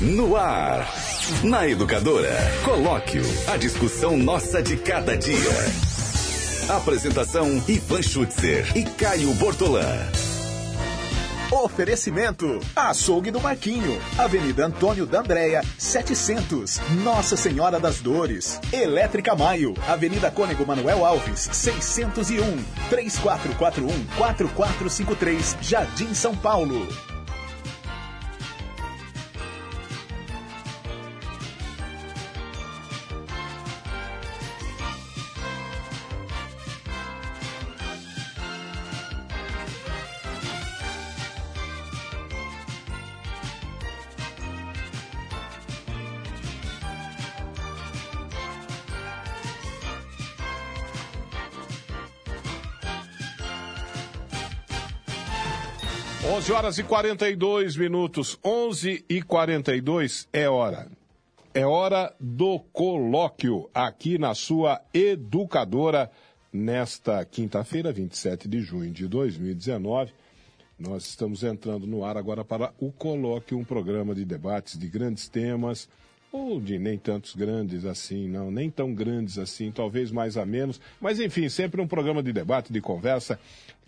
No ar. Na Educadora. Colóquio. A discussão nossa de cada dia. Apresentação: Ivan Schutzer e Caio Bortolã. Oferecimento: Açougue do Marquinho, Avenida Antônio da Andréia, 700, Nossa Senhora das Dores. Elétrica Maio, Avenida Cônego Manuel Alves, 601, 3441 4453, Jardim São Paulo. 11 horas e 42 minutos. 11 e 42 é hora. É hora do colóquio aqui na sua educadora nesta quinta-feira, 27 de junho de 2019. Nós estamos entrando no ar agora para o colóquio, um programa de debates de grandes temas ou de nem tantos grandes assim, não, nem tão grandes assim, talvez mais a menos, mas enfim, sempre um programa de debate, de conversa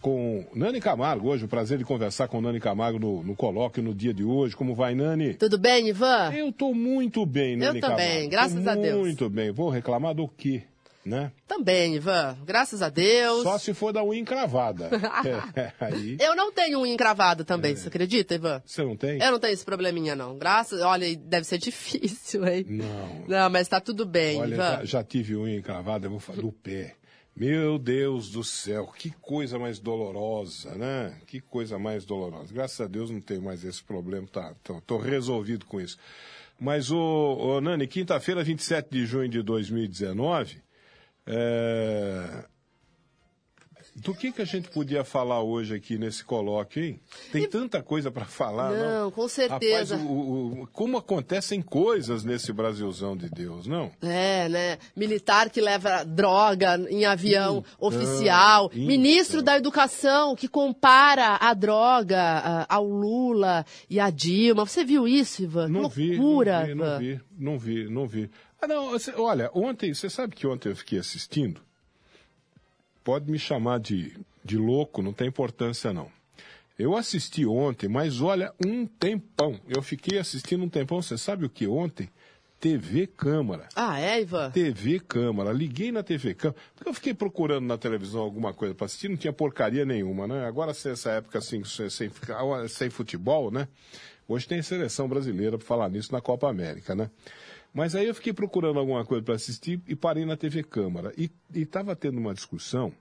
com Nani Camargo hoje, o prazer de conversar com Nani Camargo no, no colóquio no dia de hoje. Como vai, Nani? Tudo bem, Ivan? Eu estou muito bem, Nani Eu também, graças tô a Deus. Muito bem. Vou reclamar do quê? Né? Também, Ivan. Graças a Deus. Só se for da unha encravada. é, aí Eu não tenho unha encravada também, você acredita, Ivan? você não tem? Eu não tenho esse probleminha, não. Graças... Olha, deve ser difícil, hein? Não. Não, mas tá tudo bem, Olha, Ivan. já, já tive unha encravada, eu vou falar do pé. Meu Deus do céu, que coisa mais dolorosa, né? Que coisa mais dolorosa. Graças a Deus não tenho mais esse problema, tá, tô, tô resolvido com isso. Mas, ô, ô Nani, quinta-feira, 27 de junho de 2019, é... do que, que a gente podia falar hoje aqui nesse colóquio, hein? Tem tanta coisa para falar, não? Não, com certeza. Rapaz, o- o- como acontecem coisas nesse Brasilzão de Deus, não? É, né? Militar que leva droga em avião Então, oficial. então. Ministro da Educação que compara a droga ao Lula e a Dilma. Você viu isso, Ivan? Não vi, loucura, não vi, não vi, não vi, não vi. Ah, não, você- olha, ontem, você sabe que ontem eu fiquei assistindo? Pode me chamar de, de louco, não tem importância não. Eu assisti ontem, mas olha, um tempão. Eu fiquei assistindo um tempão, você sabe o que ontem? TV Câmara. Ah, é, Ivan? TV Câmara. Liguei na TV Câmara, porque eu fiquei procurando na televisão alguma coisa para assistir, não tinha porcaria nenhuma, né? Agora, essa época assim, sem, sem, sem futebol, né? Hoje tem seleção brasileira para falar nisso na Copa América, né? Mas aí eu fiquei procurando alguma coisa para assistir e parei na TV Câmara. E estava tendo uma discussão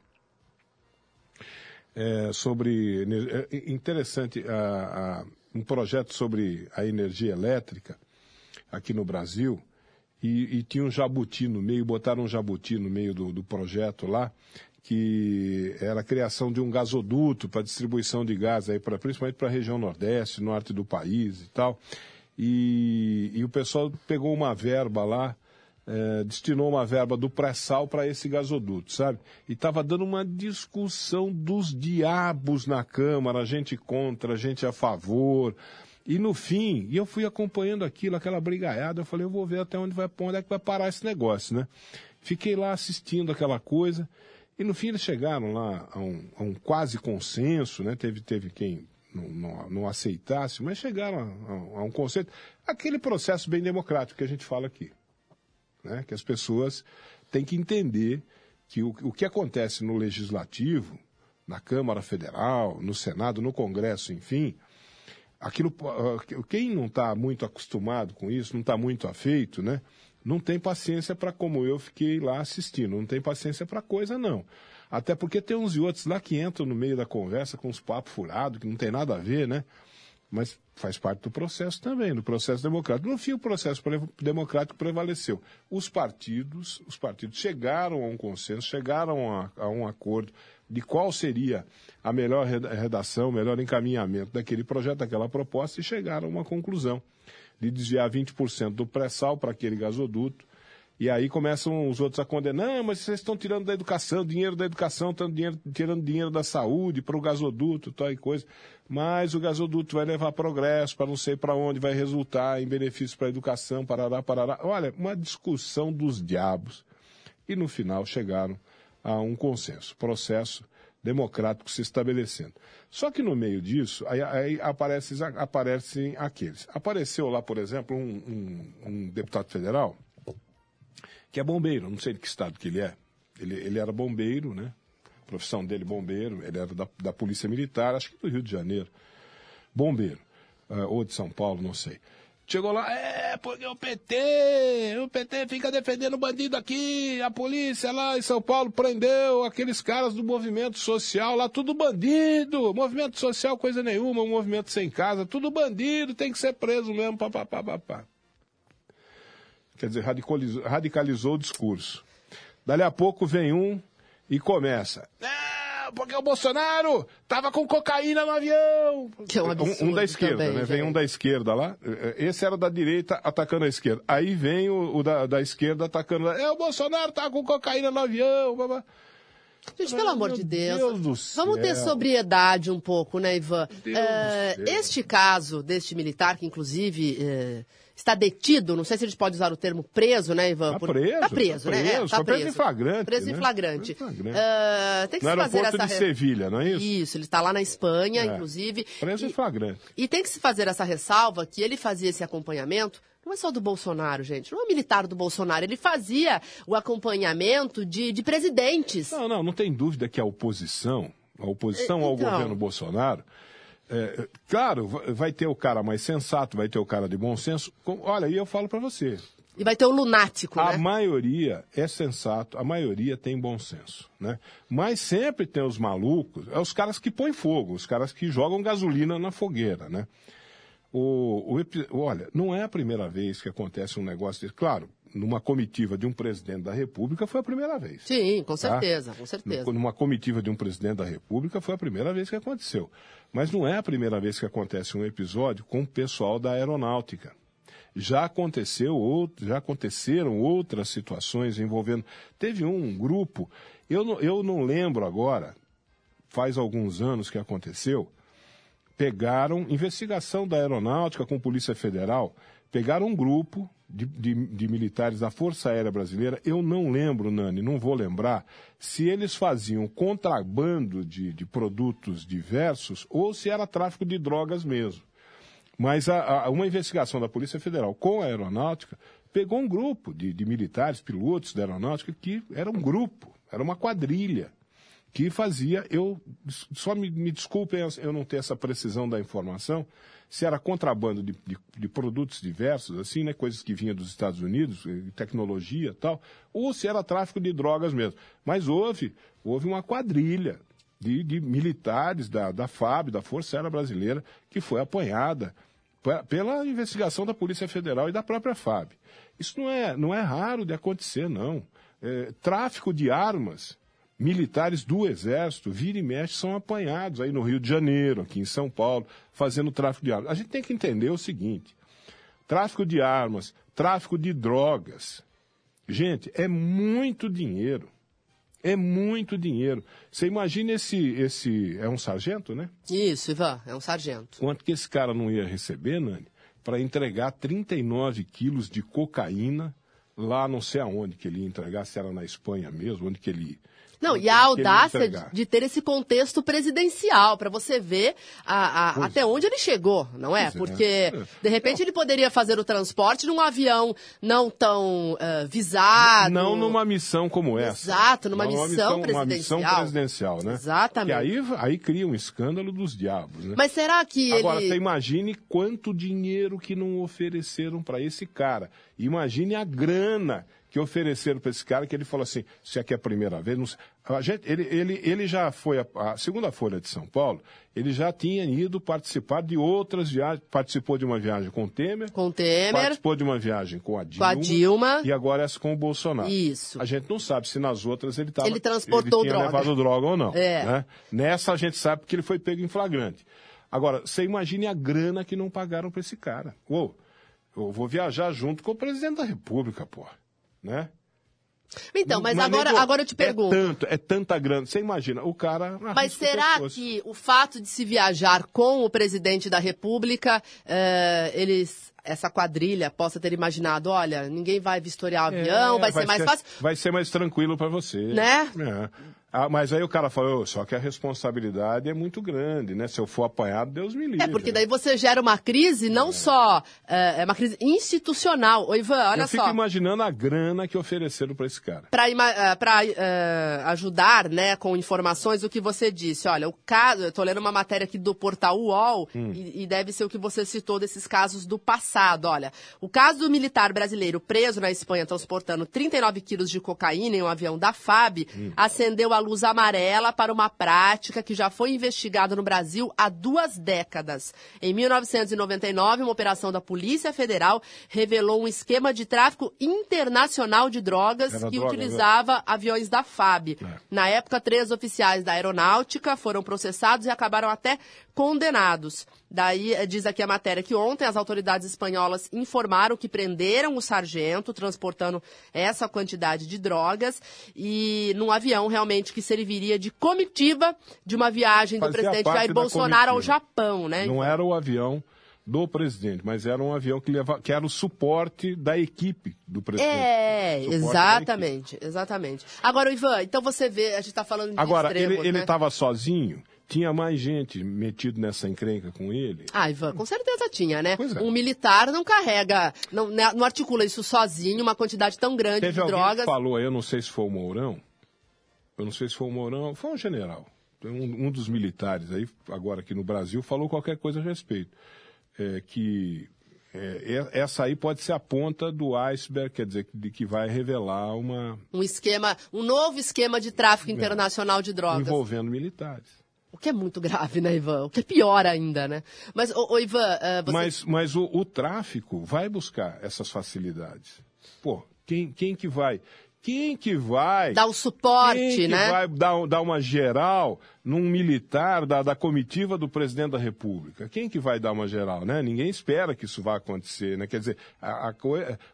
é, sobre. é, interessante, a- a- um projeto sobre a energia elétrica aqui no Brasil. E, e tinha um jabuti no meio, botaram um jabuti no meio do, do projeto lá, que era a criação de um gasoduto para distribuição de gás aí, pra, principalmente para a região nordeste, norte do país e tal. E, e o pessoal pegou uma verba lá, eh, destinou uma verba do pré-sal para esse gasoduto, sabe? E estava dando uma discussão dos diabos na Câmara, gente contra, gente a favor. E no fim, e eu fui acompanhando aquilo, aquela brigaiada, eu falei, eu vou ver até onde vai, onde é que vai parar esse negócio, né? Fiquei lá assistindo aquela coisa, e no fim eles chegaram lá a um, a um quase consenso, né? Teve, teve quem não, não, não aceitasse, mas chegaram a, a, a um consenso. Aquele processo bem democrático que a gente fala aqui. Né? Que as pessoas têm que entender que o, o que acontece no Legislativo, na Câmara Federal, no Senado, no Congresso, enfim, aquilo, ah, quem não está muito acostumado com isso, não está muito afeito, né? Não tem paciência para como eu fiquei lá assistindo, não tem paciência para coisa não. Até porque tem uns e outros lá que entram no meio da conversa com uns papos furados, que não tem nada a ver, né? Mas faz parte do processo também, do processo democrático. No fim, o processo democrático prevaleceu. Os partidos, os partidos chegaram a um consenso, chegaram a, a um acordo de qual seria a melhor reda- redação, o melhor encaminhamento daquele projeto, daquela proposta, e chegaram a uma conclusão de desviar 20% do pré-sal para aquele gasoduto E aí começam os outros a condenar, não, mas vocês estão tirando da educação, dinheiro da educação, estão dinheiro, tirando dinheiro da saúde para o gasoduto, tal e coisa. Mas o gasoduto vai levar progresso para não sei para onde, vai resultar em benefícios para a educação, parará, parará. Olha, uma discussão dos diabos. E no final chegaram a um consenso, processo democrático se estabelecendo. Só que no meio disso, aí, aí aparecem, aparecem aqueles. Apareceu lá, por exemplo, um, um, um deputado federal que é bombeiro, não sei de que estado que ele é. Ele, ele era bombeiro, né? A profissão dele, bombeiro, ele era da, da Polícia Militar, acho que do Rio de Janeiro. Bombeiro, uh, ou de São Paulo, não sei. Chegou lá, é, porque o PT, o PT fica defendendo bandido aqui, a polícia lá em São Paulo prendeu aqueles caras do movimento social lá, tudo bandido, movimento social coisa nenhuma, um movimento sem casa, tudo bandido, tem que ser preso mesmo, papapá, papá. Quer dizer, radicalizou, radicalizou o discurso. Dali a pouco vem um e começa. É, porque o Bolsonaro tava com cocaína no avião. Que é um, absurdo um, um da esquerda, também, né? Vem um da esquerda lá. Esse era da direita atacando a esquerda. Aí vem o, o da, da, esquerda atacando. É, o Bolsonaro tá com cocaína no avião. Blá, Gente, pelo amor de Deus. Deus do Vamos ter sobriedade um pouco, né, Ivan? É, este caso deste militar, que inclusive é, está detido, não sei se a gente pode usar o termo preso, né, Ivan? Tá Por- preso, Tá preso, tá né? preso, É, tá preso em flagrante, Preso em né? flagrante. Preso em flagrante. É, tem que No se fazer essa... de Sevilha, não é isso? Isso, ele está lá na Espanha, É. inclusive. Preso em E- flagrante. e tem que se fazer essa ressalva que ele fazia esse acompanhamento, não é só do Bolsonaro, gente, não é um militar do Bolsonaro, ele fazia o acompanhamento de, de presidentes. Não, não, não tem dúvida que a oposição, a oposição ao Então. governo Bolsonaro, é, claro, vai- ter o cara mais sensato, vai ter o cara de bom senso. Olha, aí eu falo para você, E vai ter o lunático, a né? maioria é sensato, a maioria tem bom senso, né? Mas sempre tem os malucos, é os caras que põem fogo, os caras que jogam gasolina na fogueira, né? O, o olha, não é a primeira vez que acontece um negócio desse. Claro, numa comitiva de um presidente da República foi a primeira vez. Sim, com Tá? certeza, com certeza. Numa comitiva de um presidente da República foi a primeira vez que aconteceu. Mas não é a primeira vez que acontece um episódio com o pessoal da aeronáutica. Já aconteceu já aconteceram outras situações envolvendo. Teve um grupo, eu não, eu não lembro agora, faz alguns anos que aconteceu, pegaram investigação da aeronáutica com Polícia Federal, pegaram um grupo de, de- de militares da Força Aérea Brasileira. Eu não lembro, Nani, não vou lembrar, se eles faziam contrabando de, de produtos diversos ou se era tráfico de drogas mesmo. Mas a- a- uma investigação da Polícia Federal com a aeronáutica pegou um grupo de, de militares, pilotos da aeronáutica, que era um grupo, era uma quadrilha que fazia, eu só me, me desculpem eu não ter essa precisão da informação, se era contrabando de, de- de produtos diversos, assim, né, coisas que vinham dos Estados Unidos, eh, tecnologia tal, ou se era tráfico de drogas mesmo. Mas houve, houve uma quadrilha de, de militares da, da FAB, da Força Aérea Brasileira, que foi apanhada pe- pela investigação da Polícia Federal e da própria FAB. Isso não é, não é raro de acontecer, não. É, tráfico de armas, militares do Exército, vira e mexe, são apanhados aí no Rio de Janeiro, aqui em São Paulo, fazendo tráfico de armas. A gente tem que entender o seguinte: tráfico de armas, tráfico de drogas. Gente, é muito dinheiro. É muito dinheiro. Você imagina esse, esse. É um sargento, né? Isso, Ivan, é um sargento. Quanto que esse cara não ia receber, Nani, para entregar 39 quilos de cocaína lá não sei aonde que ele ia entregar, se era na Espanha mesmo, onde que ele Não, e a audácia de, de ter esse contexto presidencial, para você ver a- a- até onde ele chegou, não é? Pois é. Porque, É. de repente, ele poderia fazer o transporte num avião não tão eh, visado. Não numa missão como essa. Exato, numa Não, missão Uma missão presidencial. presidencial, né? Exatamente. Que aí, aí cria um escândalo dos diabos, né? Mas será que Agora, ele... você imagine quanto dinheiro que não ofereceram para esse cara. Imagine a grana que ofereceram para esse cara, que ele falou assim, se aqui é a primeira vez, não sei. A gente, ele, ele, ele já foi, a, a segunda Folha de São Paulo, ele já tinha ido participar de outras viagens, participou de uma viagem com o Temer, Com o Temer, participou de uma viagem com a Dilma, com a Dilma... e agora essa com o Bolsonaro. Isso. A gente não sabe se nas outras ele, tava, Ele transportou ele tinha droga. levado droga ou não. É. né? Nessa a gente sabe que ele foi pego em flagrante. Agora, você imagine a grana que não pagaram para esse cara. Ô, eu vou viajar junto com o presidente da República, pô. Né? Então, mas Não é agora, nego- agora eu te pergunto. É tanto, é tanta grana. Você imagina, o cara. Mas o será pescoço. que o fato de se viajar com o presidente da República, eh, eles, essa quadrilha possa ter imaginado, olha, ninguém vai vistoriar o avião, É, vai, ser mais fácil. Vai ser mais tranquilo para você. Né? É. Ah, mas aí o cara falou, só que a responsabilidade é muito grande, né? Se eu for apanhado, Deus me livre. É, porque daí você gera uma crise, não só. É, é uma crise institucional. Ô, Ivan, olha eu fico só. imaginando a grana que ofereceram para esse cara. Para ajudar né, com informações, o que você disse. Olha, o caso, eu estou lendo uma matéria aqui do portal UOL, Hum. e, e deve ser o que você citou desses casos do passado. Olha, o caso do militar brasileiro preso na Espanha transportando 39 quilos de cocaína em um avião da FAB Hum. acendeu a luz amarela para uma prática que já foi investigada no Brasil há duas décadas. Em 1999, uma operação da Polícia Federal revelou um esquema de tráfico internacional de drogas Era que droga, né? utilizava aviões da FAB. É. Na época, três oficiais da aeronáutica foram processados e acabaram até condenados. Daí, eh, diz aqui a matéria que ontem as autoridades espanholas informaram que prenderam o sargento transportando essa quantidade de drogas e num avião realmente que serviria de comitiva de uma viagem do Fazia presidente parte Jair Bolsonaro ao. Japão, né? Não era o avião do presidente, mas era um avião que, leva, que era o suporte da equipe do presidente. É, exatamente, exatamente. Agora, Ivan, então você vê, a gente está falando de Agora, extremos, ele né? estava sozinho, tinha mais gente metido nessa encrenca com ele. Ah, Ivan, com certeza tinha, né? É. Um militar não carrega, não, né, não articula isso sozinho, uma quantidade tão grande Teve de alguém drogas. que falou aí, eu não sei se foi o Mourão, eu não sei se foi o Mourão, foi um general, um, um dos militares aí, agora aqui no Brasil, falou qualquer coisa a respeito. É, que é, é- essa aí pode ser a ponta do iceberg, quer dizer, de que vai revelar uma Um esquema, um novo esquema de tráfico internacional de drogas. envolvendo militares. O que é muito grave, né, Ivan? O que é pior ainda, né? Mas, ô, ô, Ivan, eh, você... Mas, mas o, o tráfico vai buscar essas facilidades. Pô, quem, quem que vai? Quem que vai? dá o suporte, quem que né? vai dar, dar uma geral num militar da, da comitiva do presidente da República? Quem que vai dar uma geral, né? Ninguém espera que isso vá acontecer, né? Quer dizer, a- a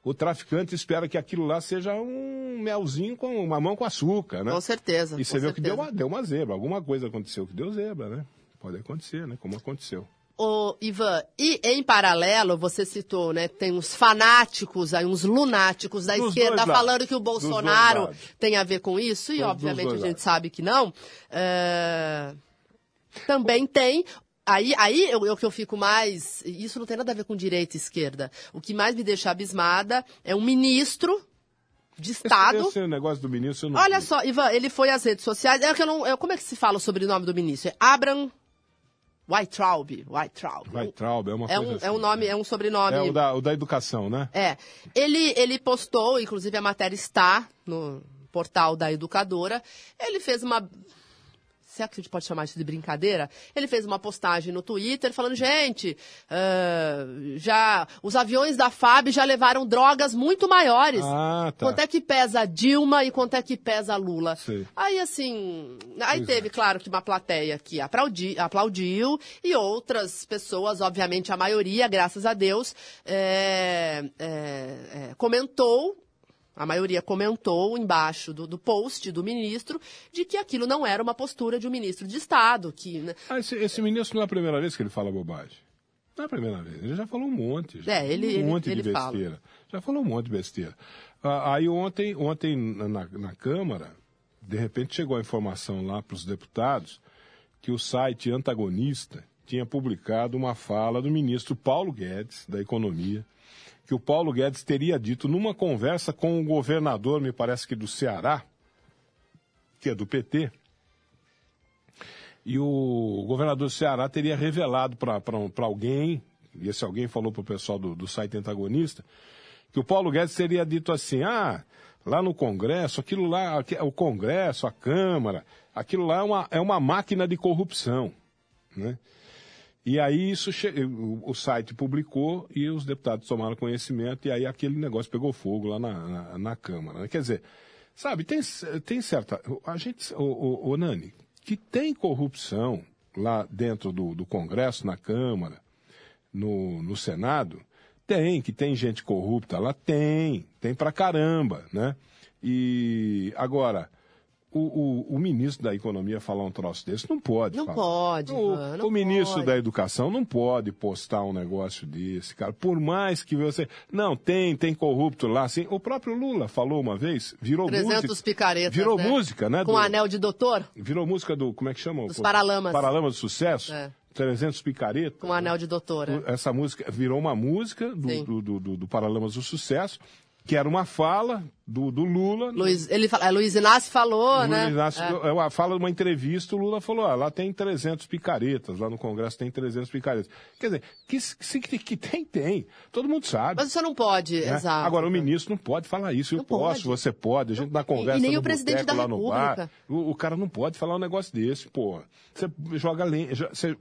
o traficante espera que aquilo lá seja um melzinho com uma mão com açúcar, né? Com certeza. E você viu que deu certeza. uma, deu uma zebra. Alguma coisa aconteceu que deu zebra, né? Pode acontecer, né? Como aconteceu. Ô, Ivan, e em paralelo, você citou, né, tem uns fanáticos aí, uns lunáticos da Dos esquerda falando que o Bolsonaro tem a ver com isso, e Dos- obviamente a gente lados. sabe que não. É, Também tem. Aí, aí eu, eu que eu fico mais. Isso não tem nada a ver com direita e esquerda. O que mais me deixa abismada é um ministro de Estado. Esse, esse negócio do ministro, eu não Olha vi. só, Ivan, ele foi às redes sociais. É que eu não, eu- como é que se fala o sobrenome do ministro? É Abraham Weitraub. Weitraub. Weitraub, é uma É coisa um, assim. é um nome, é um sobrenome. É o da, o da educação, né? É. Ele, ele postou, inclusive a matéria está no portal da educadora. Ele fez uma. Será que a gente pode chamar isso de brincadeira? Ele fez uma postagem no Twitter falando, gente, ah, já os aviões da FAB já levaram drogas muito maiores. Ah, tá. Quanto é que pesa Dilma e quanto é que pesa Lula? Sei. Aí, assim, aí Pois teve, claro, que uma plateia que aplaudi, aplaudiu e outras pessoas, obviamente a maioria, graças a Deus, é, é, é, comentou. A maioria comentou embaixo do, do post do ministro de que aquilo não era uma postura de um ministro de Estado, que né, Ah, esse, esse ministro não é a primeira vez que ele fala bobagem. Não é a primeira vez. Ele já falou um monte. Já É, ele- um monte ele- de ele fala. besteira. Já falou um monte de besteira. Ah, aí ontem, ontem na, na Câmara, de repente chegou a informação lá para os deputados que o site antagonista tinha publicado uma fala do ministro Paulo Guedes, da Economia, que o Paulo Guedes teria dito numa conversa com o governador, me parece que do Ceará, que é do PT, e o governador do Ceará teria revelado para alguém, e esse alguém falou para o pessoal do, do site antagonista, que o Paulo Guedes teria dito assim: ah, lá no Congresso, aquilo lá, o Congresso, a Câmara, aquilo lá é uma, é uma máquina de corrupção. Né? E aí isso che- o, site publicou e os deputados tomaram conhecimento, e aí aquele negócio pegou fogo lá na, na, na Câmara. né? Quer dizer, sabe, tem, tem certa. A gente, o, o, o Nani, que tem corrupção lá dentro do, do Congresso, na Câmara, no, no Senado, Tem, que tem gente corrupta lá? Tem, tem pra caramba, né? E agora, o, o, o, ministro da Economia falar um troço desse não pode. Não falar. pode. O, não o ministro pode. da Educação não pode postar um negócio desse, cara. Por mais que você. Não, tem, tem corrupto lá, sim. O próprio Lula falou uma vez, virou 300 música. picaretas. Virou né? música, né? Com do- anel de doutor, Virou música do. Como é que chama? Dos Paralamas. Paralamas do Sucesso. É. 300 picaretas. com anel de doutora. Essa música virou uma música do, do, do- do Paralamas do Sucesso, que era uma fala do, do Lula. Luiz, ele fala, é, Luiz Inácio falou, Luiz né? Inácio, É. uma fala de uma entrevista, o Lula falou, ah, lá tem 300 picaretas, lá no Congresso tem 300 picaretas. Quer dizer, que, que, que tem, tem. Todo mundo sabe. Mas você não pode, né? exato. Agora, o ministro não pode falar isso. Eu Não posso, pode. você pode. A gente na conversa e nem o presidente boteco, da lá no República. bar. O, o cara não pode falar um negócio desse, pô. Você joga, lenha,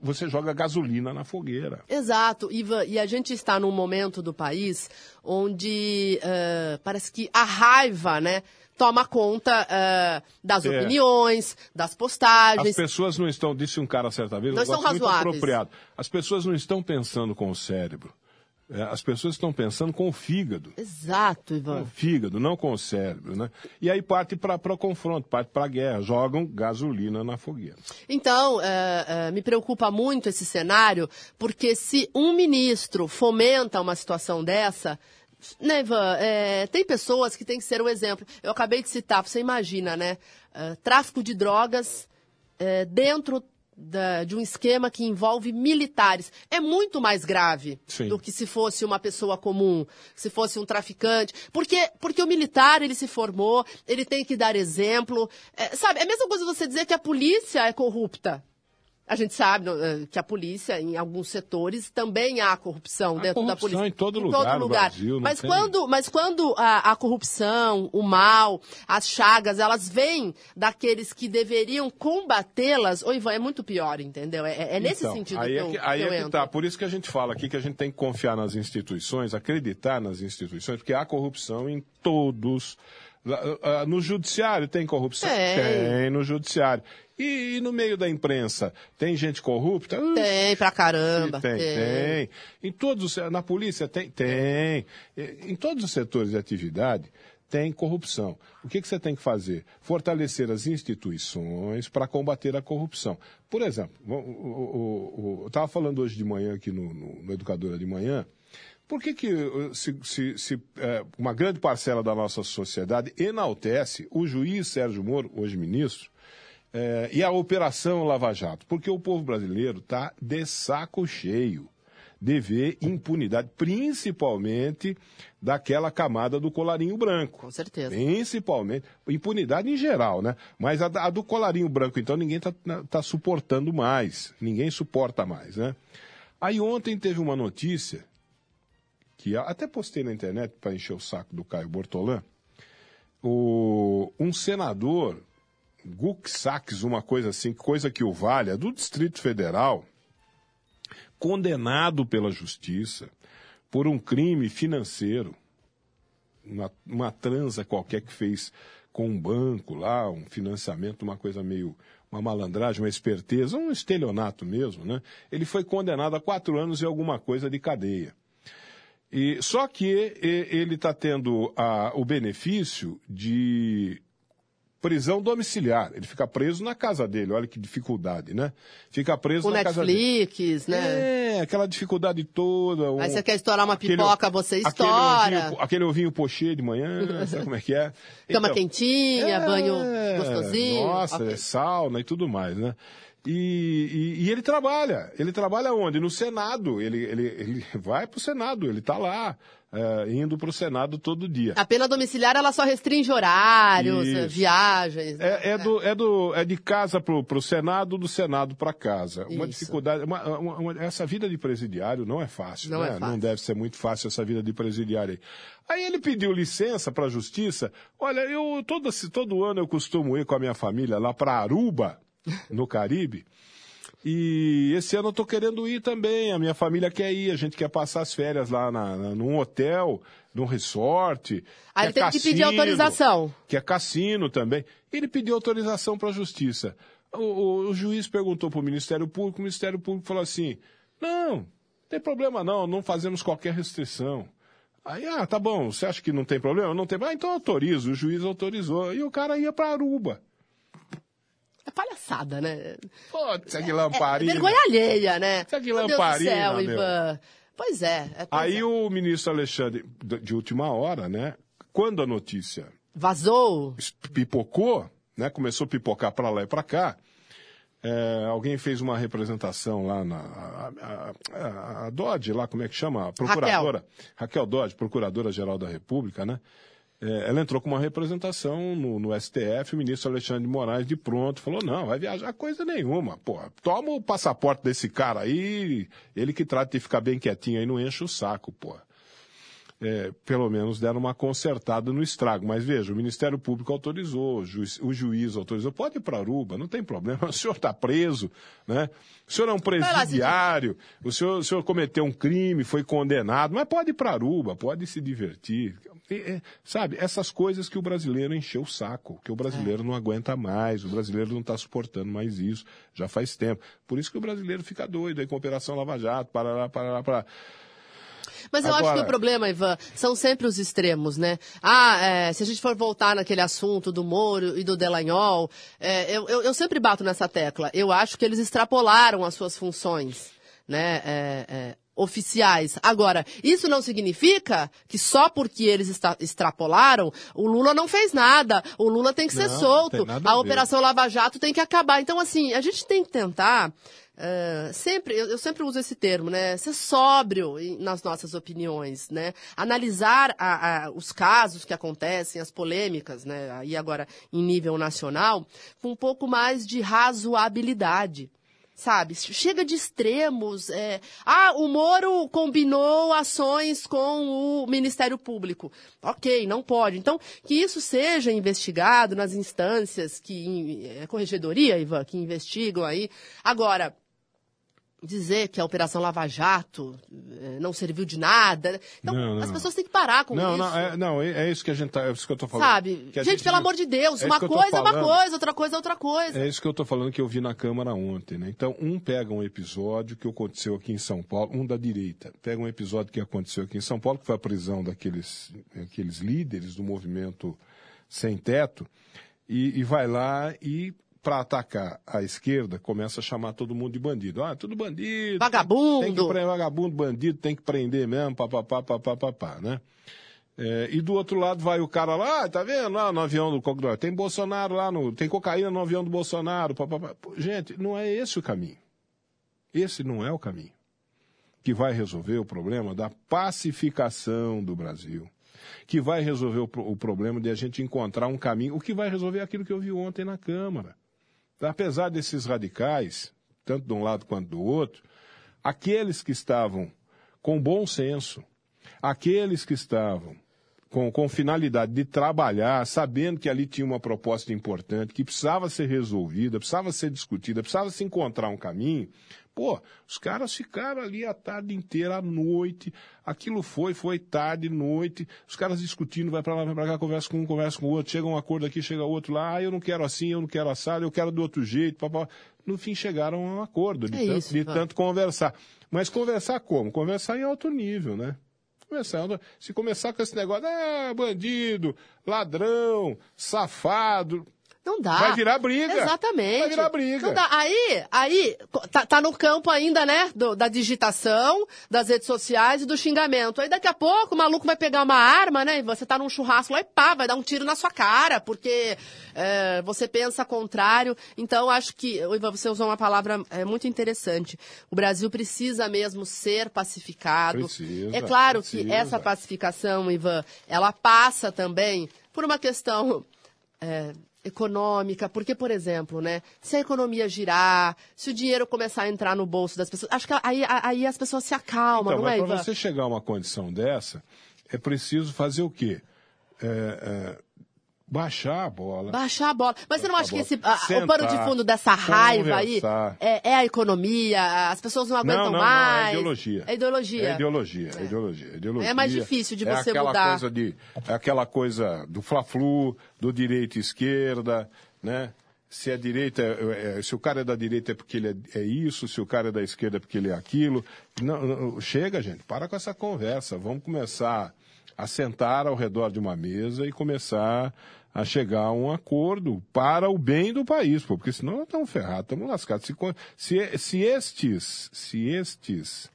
você, joga gasolina na fogueira. Exato, Ivan, e a gente está num momento do país onde eh, parece que a raiva, né, toma conta eh, das É. opiniões, das As postagens. pessoas não estão, disse um cara certa vez, Não estão razoáveis. apropriado. As pessoas não estão pensando com o cérebro. É, as pessoas estão pensando com o fígado. Exato, Com o Ivan. fígado, não com o cérebro, né? E aí parte para o confronto, parte para a guerra, jogam gasolina na fogueira. Então, eh, eh, me preocupa muito esse cenário, porque se um ministro fomenta uma situação dessa, Ivan, eh, tem pessoas que têm que ser o exemplo. Eu acabei de citar, você imagina, né? eh, tráfico de drogas eh, dentro da- de um esquema que envolve militares. É muito mais grave Sim. do que se fosse uma pessoa comum, se fosse um traficante. Porque, porque o militar, ele se formou, ele tem que dar exemplo. É, sabe, é a mesma coisa você dizer que a polícia é corrupta. A gente sabe eh, que a polícia, em alguns setores, também há corrupção Há dentro da corrupção polícia. em todo lugar no Brasil, não mas, tem- quando, mas quando a, a corrupção, o mal, as chagas, elas vêm daqueles que deveriam combatê-las, ô Ivan, é muito pior, entendeu? É, é nesse Então, sentido aí que é eu, que, aí que é que tá. Por isso que a gente fala aqui que a gente tem que confiar nas instituições, acreditar nas instituições, porque há corrupção em todos. Ah, No judiciário tem corrupção? Tem. Tem no judiciário. E, e no meio da imprensa tem gente corrupta? Uh, Tem pra caramba. tem, tem. Em todos, os- na polícia tem, tem. Em todos os setores de atividade tem corrupção. O que, que você tem que fazer? Fortalecer as instituições para combater a corrupção. Por exemplo, eu estava falando hoje de manhã aqui no, no, no Educadora de Manhã, por que, que uh, se, se- se, eh, uma grande parcela da nossa sociedade enaltece o juiz Sérgio Moro, hoje ministro, eh, e a Operação Lava Jato? Porque o povo brasileiro está de saco cheio de ver impunidade, principalmente daquela camada do colarinho branco. Com certeza. Principalmente, impunidade em geral, né? Mas a, a do colarinho branco, então, ninguém está tá suportando mais. Ninguém suporta mais, né? Aí ontem teve uma notícia, que até postei na internet para encher o saco do Caio Bortolã, o, um senador, Guk uma coisa assim, coisa que o valha, do Distrito Federal, condenado pela justiça por um crime financeiro, uma, uma transa qualquer que fez com um banco lá, um financiamento, uma coisa meio, uma malandragem, uma esperteza, um estelionato mesmo, né? Ele foi condenado a quatro anos e alguma coisa de cadeia. E, só que ele está tendo a- o benefício de prisão domiciliar. Ele fica preso na casa dele. Olha que dificuldade, né? Fica preso O na casa dele. Netflix, né? É, aquela dificuldade toda. Aí um- você quer estourar uma aquele- pipoca, você aquele estoura. ovinho- Aquele ovinho pochê de manhã, sabe como é que é? Cama Então, quentinha, é, banho gostosinho. Nossa, Ok. é sauna e tudo mais, né? E, e- e ele trabalha. Ele trabalha onde? No Senado. Ele, ele, ele vai pro Senado, ele tá lá, é, indo pro Senado todo dia. A pena domiciliar, ela só restringe horários, Isso. viagens. né? É, é, do, é, do, é de casa pro, pro Senado, do Senado para casa. Uma Isso. dificuldade. uma- uma- uma- essa vida de presidiário não é fácil, Não né? é fácil. Não deve ser muito fácil essa vida de presidiário aí. Aí ele pediu licença para a justiça. Olha, eu todo, todo ano eu costumo ir com a minha família lá para Aruba, no Caribe. E esse ano eu tô querendo ir também. A minha família quer ir, a gente quer passar as férias lá na, na- num hotel, num resort. Aí ele é teve que pedir autorização. Que é cassino também. Ele pediu autorização para a justiça. O, o- o juiz perguntou para o Ministério Público, o Ministério Público falou assim: não, tem problema não, não fazemos qualquer restrição. Aí, ah, tá bom, você acha que não tem problema? Não tem. Ah, então autorizo, o juiz autorizou. E o cara ia para Aruba. É palhaçada, né? Putz, que lamparina. É, é vergonha alheia, né? Isso que lamparina, Deus do céu, meu. Ivan. Pois é. é pois Aí é. o ministro Alexandre, de última hora, né? Quando a notícia Vazou. pipocou, né? Começou a pipocar para lá e para cá. é, alguém fez uma representação lá na a, a- a- Dodge, lá como é que chama? A Procuradora Raquel, Dodge, Procuradora Geral da República, né? É, ela entrou com uma representação no, no STF, o ministro Alexandre de Moraes de pronto falou: não, vai viajar coisa nenhuma, porra. Toma o passaporte desse cara aí, ele que trata de ficar bem quietinho aí, não enche o saco, porra é, pelo menos deram uma consertada no estrago. Mas veja, o Ministério Público autorizou, o juiz, o juiz autorizou, pode ir para Aruba, não tem problema, o senhor está preso, né? O senhor é um presidiário, o senhor, o senhor cometeu um crime, foi condenado, mas pode ir para Aruba, pode se divertir. E, é, sabe, essas coisas que o brasileiro encheu o saco, que o brasileiro não aguenta mais, o brasileiro não está suportando mais isso, já faz tempo. Por isso que o brasileiro fica doido aí com a Operação Lava Jato, parará, parará, parará. Mas eu acho que Agora- o problema, Ivan, são sempre os extremos, né? Ah, é, se a gente for voltar naquele assunto do Moro e do Delanhol, é, eu, eu, eu sempre bato nessa tecla. Eu acho que eles extrapolaram as suas funções, né? é, é, oficiais. Agora, isso não significa que só porque eles extrapolaram, o Lula não fez nada. O Lula tem que ser Não, não solto. a A. Operação Lava Jato tem que acabar. Então, assim, a gente tem que tentar. eh, sempre, eu, eu sempre uso esse termo, né? Ser sóbrio nas nossas opiniões, né? Analisar a- a- os casos que acontecem, as polêmicas, né? Aí agora em nível nacional, com um pouco mais de razoabilidade. Sabe? Chega de extremos. é, Ah, o Moro combinou ações com o Ministério Público. Ok, não pode. Então, que isso seja investigado nas instâncias que. É corregedoria, Ivan, que investigam aí. Agora, dizer que a Operação Lava Jato eh, não serviu de nada. Então, Não, não. as pessoas têm que parar com Não, isso. não, é, não, é, é isso que a gente tá, é isso que eu tô falando. Sabe? A Gente, pelo amor de Deus, é uma coisa é uma coisa, outra coisa é outra coisa. É isso que eu tô falando que eu vi na Câmara ontem, né? Então, um pega um episódio que aconteceu aqui em São Paulo, um da direita, pega um episódio que aconteceu aqui em São Paulo, que foi a prisão daqueles aqueles líderes do movimento sem teto, e, e vai lá e para atacar a esquerda, começa a chamar todo mundo de bandido. Ah, tudo bandido. Vagabundo. Tem que prender vagabundo, bandido, tem que prender mesmo, papapá, papapá, papá, né? É, e do outro lado vai o cara lá, ah, tá vendo lá no avião do Cogdor, tem Bolsonaro lá, no, tem cocaína no avião do Bolsonaro. papapá. Gente, não é esse o caminho. Esse não é o caminho que vai resolver o problema da pacificação do Brasil, que vai resolver o problema de a gente encontrar um caminho, o que vai resolver é aquilo que eu vi ontem na Câmara. Apesar desses radicais, tanto de um lado quanto do outro, aqueles que estavam com bom senso, aqueles que estavam com, com finalidade de trabalhar, sabendo que ali tinha uma proposta importante, que precisava ser resolvida, precisava ser discutida, precisava se encontrar um caminho. Pô, os caras ficaram ali a tarde inteira, à noite, aquilo foi, foi tarde, noite, os caras discutindo, vai pra lá, vai pra cá, conversa com um, conversa com o outro, chega um acordo aqui, chega outro lá, ah, eu não quero assim, eu não quero assado, eu quero do outro jeito, papá. No fim chegaram a um acordo, de, É tanto, isso, de tanto conversar. Mas conversar como? Conversar em alto nível, né? Começando, se começar com esse negócio, ah, bandido, ladrão, safado, Não dá. Vai virar briga. Exatamente. Vai virar briga. Não dá. Aí, aí tá, tá no campo ainda, né? do- da digitação, das redes sociais e do xingamento. Aí daqui a pouco o maluco vai pegar uma arma, né? E você tá num churrasco lá e pá, vai dar um tiro na sua cara, porque é, você pensa contrário. Então, acho que, Ivan, você usou uma palavra é, muito interessante. O Brasil precisa mesmo ser pacificado. Precisa, é claro que precisa. essa pacificação, Ivan, ela passa também por uma questão é, econômica, porque, por exemplo, né, se a economia girar, se o dinheiro começar a entrar no bolso das pessoas, acho que aí, aí as pessoas se acalmam, Então, não é, mas para Ivan? você chegar a uma condição dessa, é preciso fazer o quê? É, é, baixar a bola. Baixar a bola. Mas você não acha que esse, a- o Sentar, pano de fundo dessa raiva aí é, é a economia, as pessoas não aguentam não, não, mais? não, é ideologia. É ideologia. É ideologia, é ideologia, é ideologia. É mais difícil de é você aquela mudar. Coisa de, é aquela coisa do fla-flu, do direita e esquerda, né? se a direita, é, é, se o cara é da direita é porque ele é, é, isso, se o cara é da esquerda é porque ele é aquilo. Não, não, chega, gente, para com essa conversa. Vamos começar a sentar ao redor de uma mesa e começar a chegar a um acordo para o bem do país, pô, porque senão nós estamos ferrados, estamos lascados. Se, se, se estes, se estes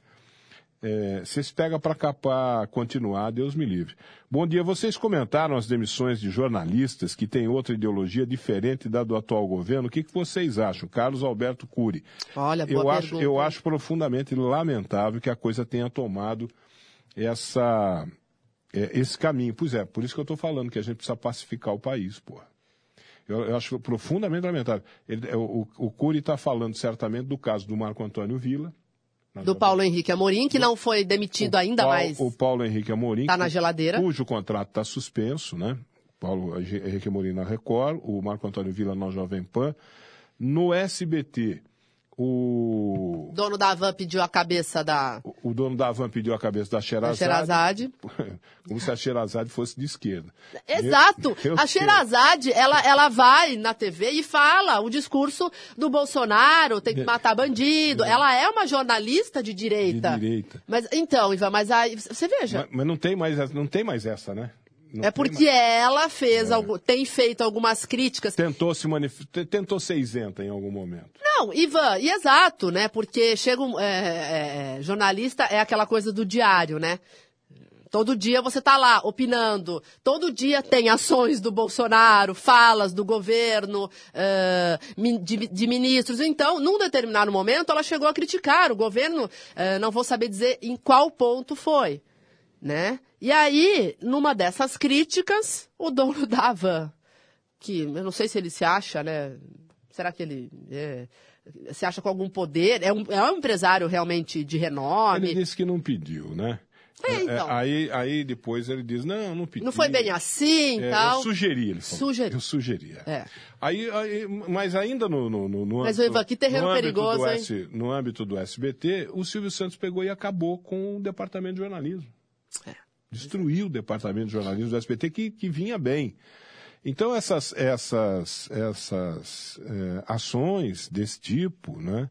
é, se pega para capar, continuar, Deus me livre. Bom dia, vocês comentaram as demissões de jornalistas que têm outra ideologia diferente da do atual governo. O que, que vocês acham? Carlos Alberto Cury. Olha, boa eu acho, eu acho profundamente lamentável que a coisa tenha tomado essa, é, esse caminho. Pois é, por isso que eu estou falando que a gente precisa pacificar o país, porra. Eu, eu acho profundamente lamentável. Ele, o, o Cury está falando certamente do caso do Marco Antônio Vila, do Paulo Henrique Amorim, que não foi demitido o ainda Paulo, mais. O Paulo Henrique Amorim. Está na geladeira. Cujo contrato está suspenso, né? Paulo Henrique Amorim na Record, o Marco Antônio Vila na Jovem Pan. No SBT, o dono da Van pediu a cabeça da. O, o dono da Van pediu a cabeça da Sherazade. Sherazade. Como se a Sherazade fosse de esquerda. Exato. Eu, eu a Sherazade, ela, ela vai na TV e fala o discurso do Bolsonaro, tem que matar bandido. É. Ela é uma jornalista de direita. De direita. Mas então, Ivan, mas aí você veja. Mas, mas não tem mais, não tem mais essa, né? Não é porque mais... ela fez, é. algo, tem feito algumas críticas. Tentou se manif... tentou ser isenta em algum momento. Não, Ivan, e exato, né? Porque chega um é, é, jornalista é aquela coisa do diário, né? Todo dia você está lá opinando. Todo dia tem ações do Bolsonaro, falas do governo, uh, de, de, ministros. Então, num determinado momento, ela chegou a criticar o governo. Uh, não vou saber dizer em qual ponto foi né? E aí, numa dessas críticas, o dono da Van, que eu não sei se ele se acha, né? Será que ele é, se acha com algum poder? É um, é um empresário realmente de renome? Ele disse que não pediu, né? É, é então. É, aí, aí depois ele diz, não, não pedi. Não foi bem assim é, tal. Eu sugeri, ele falou. Sugeri. Eu sugeri. É. Aí, aí, mas ainda no, no, no, no mas, Ivan, que terreno no perigoso, hein? S, no âmbito do SBT, o Silvio Santos pegou e acabou com o departamento de jornalismo. É destruiu o departamento de jornalismo do SBT, que, que vinha bem. Então, essas, essas, essas é, ações desse tipo, né?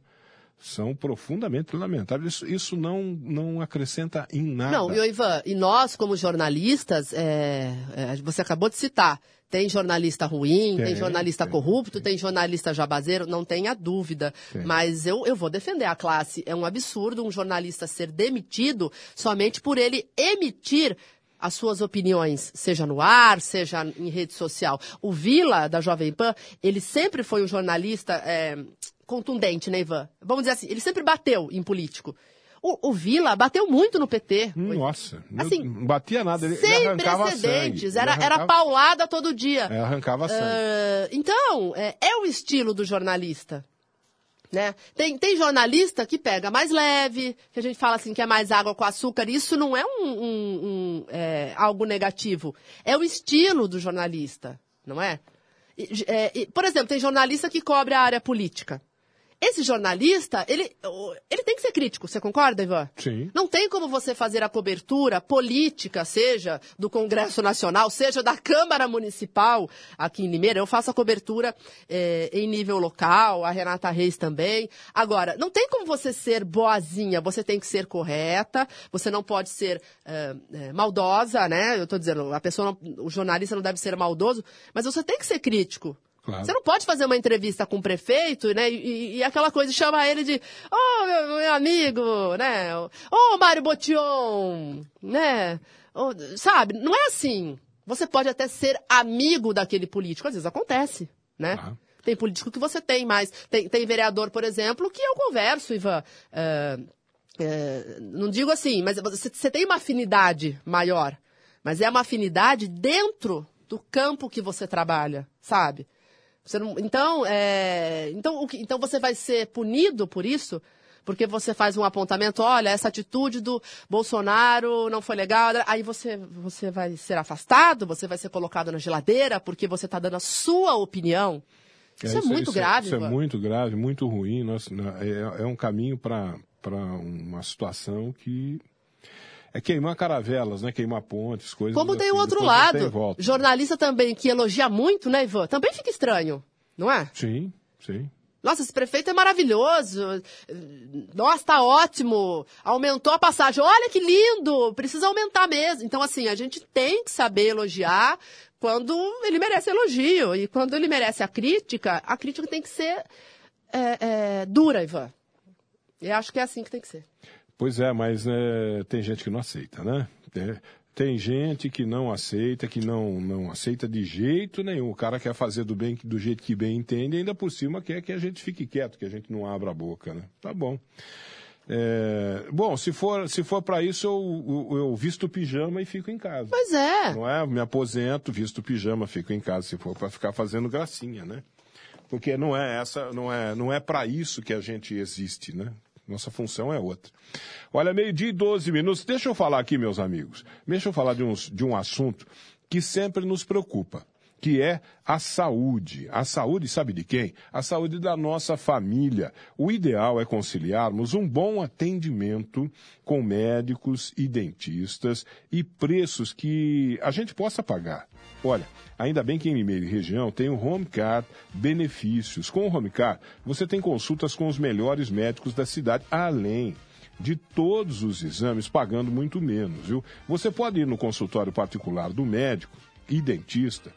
São profundamente lamentáveis. Isso, isso não, não acrescenta em nada. Não, e Ivan, e nós, como jornalistas, é, é, você acabou de citar, tem jornalista ruim, tem, tem jornalista tem, corrupto, tem. tem. jornalista jabazeiro, não tenha dúvida. Mas eu, eu vou defender a classe. É um absurdo um jornalista ser demitido somente por ele emitir as suas opiniões, seja no ar, seja em rede social. O Vila, da Jovem Pan, ele sempre foi um jornalista é, contundente, né, Ivan? Vamos dizer assim, ele sempre bateu em político. O, o Vila bateu muito no PT. Nossa, assim, não batia nada, ele, sem ele arrancava precedentes, sangue. Era, arrancava... era paulada todo dia. É, arrancava sangue. Uh, então, é, é o estilo do jornalista. Né? Tem, tem jornalista que pega mais leve, que a gente fala assim que é mais água com açúcar. Isso não é, um, um, um é, algo negativo. É o estilo do jornalista, não é? é? Por exemplo, tem jornalista que cobre a área política. Esse jornalista, ele, ele tem que ser crítico, você concorda, Ivan? Sim. Não tem como você fazer a cobertura política, seja do Congresso Nacional, seja da Câmara Municipal aqui em Limeira. Eu faço a cobertura é, em nível local, a Renata Reis também. Agora, não tem como você ser boazinha, você tem que ser correta, você não pode ser é, é, maldosa, né? Eu estou dizendo, a pessoa, não, o jornalista não deve ser maldoso, mas você tem que ser crítico. Claro. Você não pode fazer uma entrevista com o prefeito, né? E, e aquela coisa de chamar ele de, ô, oh, meu, meu, amigo, né? Ô, oh, Mário Botion, né? Oh, sabe? Não é assim. Você pode até ser amigo daquele político. Às vezes acontece, né? Ah. Tem político que você tem mais. Tem, tem vereador, por exemplo, que eu converso, Ivan. É, é, não digo assim, mas você, você tem uma afinidade maior. Mas é uma afinidade dentro do campo que você trabalha, sabe? Você não, então, é, então, que, então você vai ser punido por isso? Porque você faz um apontamento, olha, essa atitude do Bolsonaro não foi legal, aí você, você vai ser afastado, você vai ser colocado na geladeira porque você está dando a sua opinião. Isso é, isso, é muito isso grave. Isso é muito grave, muito ruim. Nossa, é, é um caminho para uma situação que é queimar caravelas, né? Queimar pontes, coisas Como tem assim, o outro lado. Jornalista também que elogia muito, né, Ivan? Também fica estranho. não é? Sim, sim. Nossa, esse prefeito é maravilhoso. Nossa, tá ótimo. Aumentou a passagem. Olha que lindo. Precisa aumentar mesmo. Então, assim, a gente tem que saber elogiar quando ele merece elogio. E quando ele merece a crítica, a crítica tem que ser é, é, dura, Ivan. Eu acho que é assim que tem que ser. Pois é, mas é, tem gente que não aceita, né? É, tem gente que não aceita, que não, não aceita de jeito nenhum. O cara quer fazer do bem do jeito que bem entende, e ainda por cima quer que a gente fique quieto, que a gente não abra a boca, né? Tá bom. É, bom, se for, se for para isso, eu, eu, eu, visto pijama e fico em casa. Pois é. Não é? Me aposento, visto pijama, fico em casa, se for para ficar fazendo gracinha, né? Porque não é essa, não é, não é para isso que a gente existe, né? Nossa função é outra. Olha, meio-dia e 12 minutos. Deixa eu falar aqui, meus amigos. Deixa eu falar de, uns, de um assunto que sempre nos preocupa, que é a saúde. A saúde, sabe de quem? A saúde da nossa família. O ideal é conciliarmos um bom atendimento com médicos e dentistas e preços que a gente possa pagar. Olha, ainda bem que em Limeira e região tem o Homecar Benefícios. Com o Homecar, você tem consultas com os melhores médicos da cidade, além de todos os exames, pagando muito menos, viu? Você pode ir no consultório particular do médico e dentista,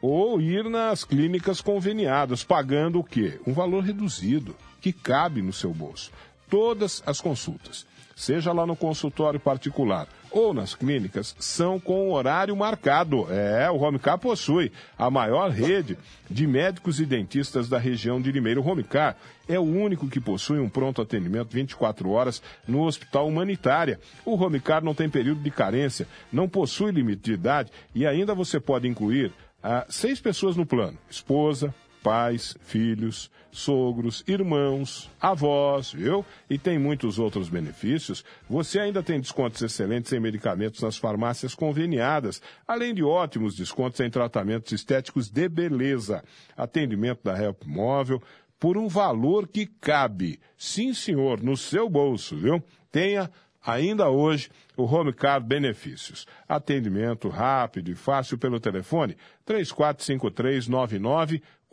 ou ir nas clínicas conveniadas, pagando o quê? Um valor reduzido, que cabe no seu bolso. Todas as consultas, seja lá no consultório particular ou nas clínicas são com horário marcado. É, o Homecar possui a maior rede de médicos e dentistas da região de Limeira. O Homecar é o único que possui um pronto atendimento 24 horas no Hospital Humanitária. O Homecar não tem período de carência, não possui limite de idade e ainda você pode incluir ah, seis pessoas no plano: esposa, pais, filhos, sogros, irmãos, avós, viu? E tem muitos outros benefícios. Você ainda tem descontos excelentes em medicamentos nas farmácias conveniadas, além de ótimos descontos em tratamentos estéticos de beleza. Atendimento da Help Móvel por um valor que cabe, sim senhor, no seu bolso, viu? Tenha ainda hoje o Home Card Benefícios. Atendimento rápido e fácil pelo telefone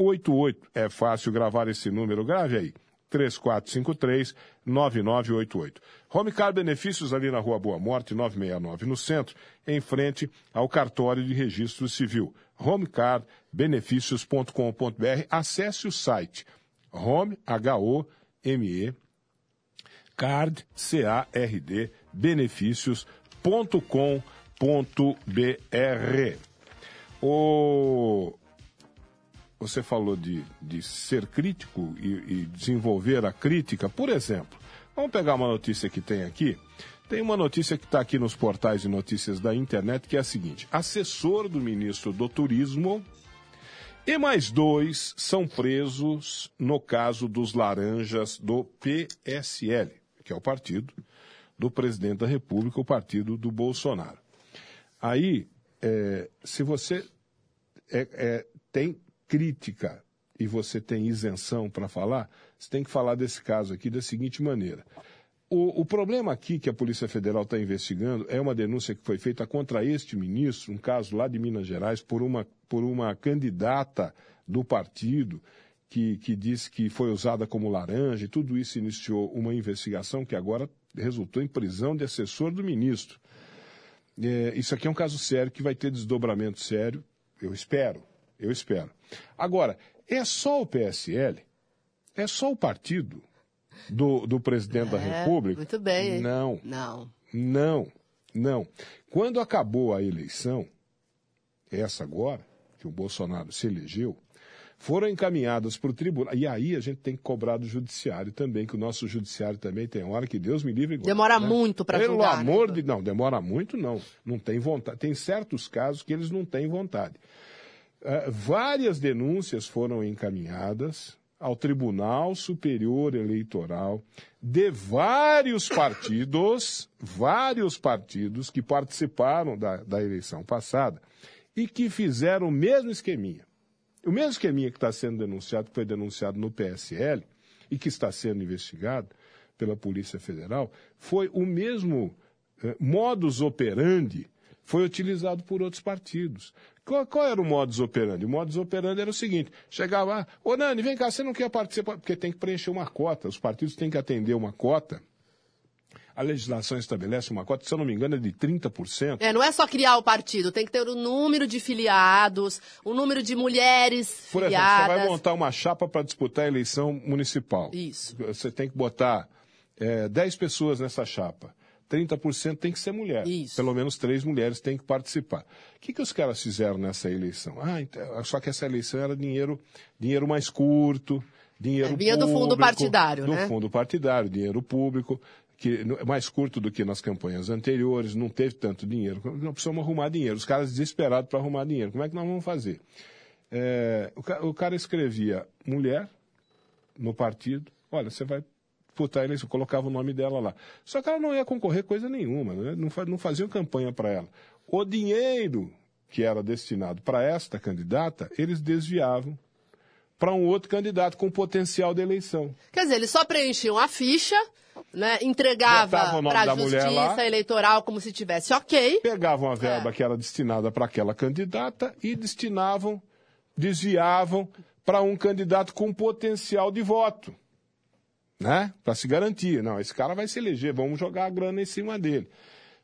34539988. É fácil gravar esse número, grave aí. 3453-9988. Home Card Benefícios ali na Rua Boa Morte, 969, no centro, em frente ao cartório de registro civil. homecardbenefícios.com.br. Acesse o site home, H-O-M-E, card, C-A-R-D, benefícios.com.br. O... Você falou de, de ser crítico e, e desenvolver a crítica. Por exemplo, vamos pegar uma notícia que tem aqui. Tem uma notícia que está aqui nos portais de notícias da internet que é a seguinte: assessor do ministro do Turismo e mais dois são presos no caso dos laranjas do PSL que é o partido do presidente da República, o partido do Bolsonaro. Aí, é, se você é, é, tem crítica e você tem isenção para falar, você tem que falar desse caso aqui da seguinte maneira. O, o problema aqui que a Polícia Federal está investigando é uma denúncia que foi feita contra este ministro, um caso lá de Minas Gerais, por uma, por uma candidata do partido que, que disse que foi usada como laranja, e tudo isso iniciou uma investigação que agora resultou em prisão de assessor do ministro. É, isso aqui é um caso sério que vai ter desdobramento sério, eu espero, eu espero. Agora, é só o PSL? É só o partido do, do presidente é, da República? Muito bem. Não. Não. Não, não. Quando acabou a eleição, essa agora, que o Bolsonaro se elegeu, foram encaminhadas para o tribunal. E aí a gente tem que cobrar do judiciário também, que o nosso judiciário também tem hora que Deus me livre. demora né? muito para julgar. Pelo amor de... Não, demora muito não. Não tem vontade. Tem certos casos que eles não têm vontade. Uh, várias denúncias foram encaminhadas ao Tribunal Superior Eleitoral de vários partidos, vários partidos que participaram da, da eleição passada e que fizeram o mesmo esqueminha. O mesmo esqueminha que está sendo denunciado, que foi denunciado no PSL e que está sendo investigado pela Polícia Federal, foi o mesmo eh, modus operandi foi utilizado por outros partidos. Qual, qual, era o modus operandi? O modus operandi era o seguinte: chegava lá, ô Nani, vem cá, você não quer participar? Porque tem que preencher uma cota, os partidos têm que atender uma cota. A legislação estabelece uma cota, se eu não me engano, é de 30%. É, não é só criar o partido, tem que ter o número de filiados, o número de mulheres Por filiadas. exemplo, você vai montar uma chapa para disputar a eleição municipal. Isso. Você tem que botar é, 10 pessoas nessa chapa. 30% tem que ser mulher. Isso. Pelo menos três mulheres têm que participar. O que, que os caras fizeram nessa eleição? Ah, então, só que essa eleição era dinheiro, dinheiro mais curto, dinheiro É, vinha do público, fundo partidário, do né? fundo partidário, dinheiro público, que é mais curto do que nas campanhas anteriores, não teve tanto dinheiro. Não precisamos arrumar dinheiro. Os caras desesperados para arrumar dinheiro. Como é que nós vamos fazer? É, o, o cara escrevia mulher no partido, olha, você vai disputar a eleição, colocava o nome dela lá. Só que ela não ia concorrer coisa nenhuma, né? não, não faziam campanha para ela. O dinheiro que era destinado para esta candidata, eles desviavam para um outro candidato com potencial de eleição. Quer dizer, eles só preenchiam a ficha, né? Entregava para a lá. justiça eleitoral como se tivesse ok. Pegavam a verba É. que era destinada para aquela candidata e destinavam, desviavam para um candidato com potencial de voto. Né? Para se garantir. Não, esse cara vai se eleger, vamos jogar a grana em cima dele.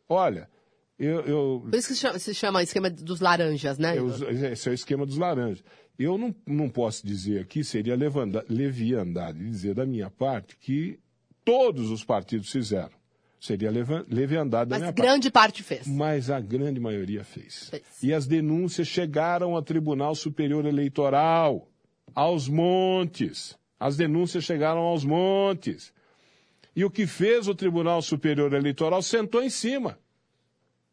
Olha, eu, eu, Por isso que se chama, se chama esquema dos laranjas, né? eu- esse é o esquema dos laranjas. Eu não, não posso dizer aqui, seria levanda- leviandade dizer da minha parte que todos os partidos fizeram. Seria leviandade da Mas minha parte. grande parte fez. Mas a grande maioria fez. Fez. E as denúncias chegaram ao Tribunal Superior Eleitoral, aos montes. As denúncias chegaram aos montes. E o que fez o Tribunal Superior Eleitoral sentou em cima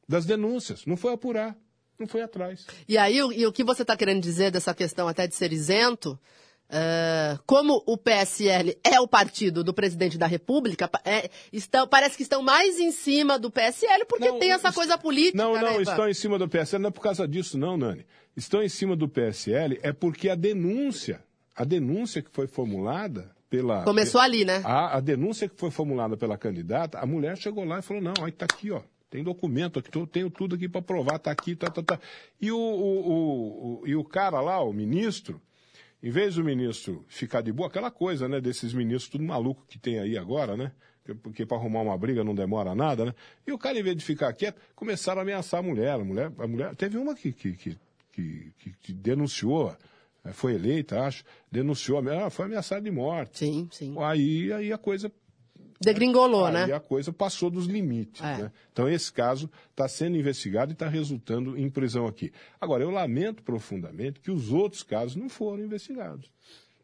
das denúncias, não foi apurar, não foi atrás. E aí, o, e o que você está querendo dizer dessa questão até de ser isento, é, como o PSL é o partido do presidente da República, é, estão, parece que estão mais em cima do PSL porque Não, tem essa es- coisa política. Não, né, não, Ivan? estão em cima do PSL, não é por causa disso, não, Nani. Estão em cima do PSL é porque a denúncia, a denúncia que foi formulada pela. Começou ali, né? A, a denúncia que foi formulada pela candidata, a mulher chegou lá e falou: não, aí tá aqui, ó. Tem documento aqui, tô- tenho tudo aqui para provar, tá aqui, tá, tá, tá. E o, o, o- o- e o cara lá, o ministro, em vez do ministro ficar de boa, aquela coisa, né, desses ministros tudo maluco que tem aí agora, né? que- Porque para arrumar uma briga não demora nada, né? E o cara, em vez de ficar quieto, começaram a ameaçar a mulher. A mulher, a mulher teve uma que, que, que, que, que- denunciou, foi eleita, acho, denunciou, ela foi ameaçada de morte. Sim, sim. Aí, aí a coisa Degringolou, Aí né? a coisa passou dos limites. É. né? Então, esse caso está sendo investigado e está resultando em prisão aqui. Agora, eu lamento profundamente que os outros casos não foram investigados.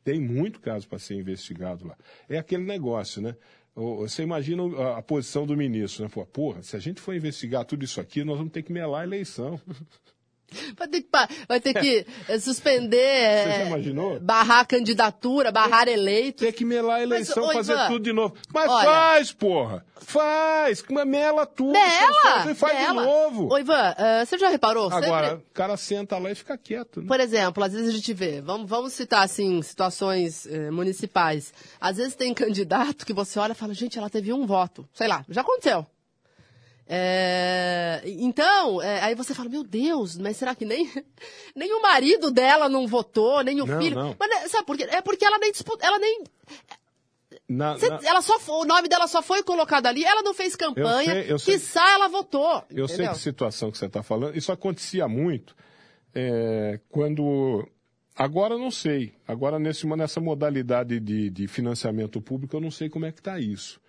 Tem muito caso para ser investigado lá. É aquele negócio, né? Você imagina a, posição do ministro, né? Porra, se a gente for investigar tudo isso aqui, nós vamos ter que melar a eleição. Vai ter que, vai ter que eh, suspender, Você já imaginou? barrar a candidatura, barrar eleito. Ter que melar a eleição, ô, fazer Ivan, tudo de novo. Mas olha- faz, porra! Faz! Mela tudo! Mela! E faz Mela. de novo! Ô, Ivan, eh, você já reparou? Sempre- Agora, o cara senta lá e fica quieto, né? Por exemplo, às vezes a gente vê, vamos, vamos citar assim, situações eh, municipais. Às vezes tem candidato que você olha e fala, gente, ela teve um voto. Sei lá, já aconteceu. É, então, é, aí você fala, meu Deus, mas será que nem, nem o marido dela não votou, nem o Não, filho? não. Mas né, sabe por quê? É porque ela nem disputa, ela nem. Na- cê- na- ela só, o nome dela só foi colocado ali, ela não fez campanha, sei, eu sei. quiçá ela votou. Eu sei entendeu? que situação que você está falando. Isso acontecia muito é, quando. Agora eu não sei. Agora nesse, nessa modalidade de, de financiamento público eu não sei como é que está isso.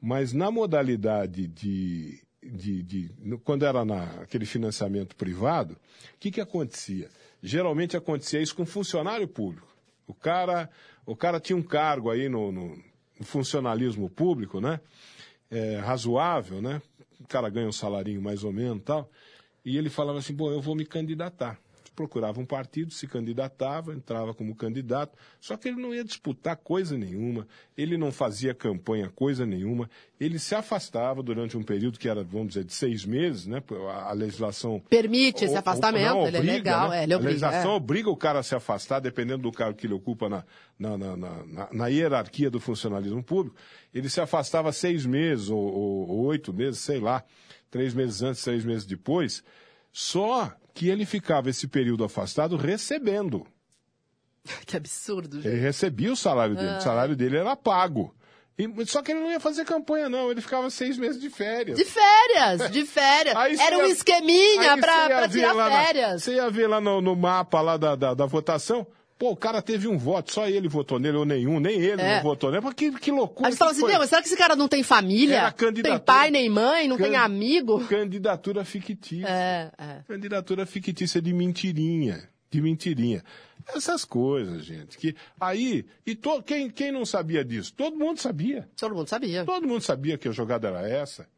Mas na modalidade de. De, de- quando era naquele financiamento privado, o que, que acontecia? Geralmente acontecia isso com funcionário público. O cara, o cara tinha um cargo aí no, no- funcionalismo público, né? É, razoável, né? O cara ganha um salarinho mais ou menos tal. E ele falava assim, pô, eu vou me candidatar. Procurava um partido, se candidatava, entrava como candidato, só que ele não ia disputar coisa nenhuma, ele não fazia campanha coisa nenhuma, ele se afastava durante um período que era, vamos dizer, de seis meses, né? A legislação. Permite esse afastamento, não, ele obriga, é legal, né? é, ele obriga. A legislação é. obriga o cara a se afastar, dependendo do cargo que ele ocupa na, na, na, na, na hierarquia do funcionalismo público. Ele se afastava seis meses ou, ou, ou oito meses, sei lá, três meses antes, seis meses depois. Só que ele ficava esse período afastado recebendo. Que absurdo, gente. Ele recebia o salário dele, ah. o salário dele era pago. E, só que ele não ia fazer campanha, não. Ele ficava seis meses de férias. De férias, de férias. Era um esqueminha pra, pra tirar férias. Na, você ia ver lá no, no mapa lá da, da, da votação. Pô, o cara teve um voto, só ele votou nele, ou nenhum, nem ele é. não votou nele. Mas que, que loucura. Aí você fala assim, meu, será que esse cara não tem família? Tem pai nem mãe, não can... tem amigo? Candidatura fictícia. É, é. Candidatura fictícia de mentirinha. De mentirinha. Essas coisas, gente. Que aí, e to, quem, quem não sabia disso? Todo mundo sabia. Todo mundo sabia. Todo mundo sabia que a jogada era essa.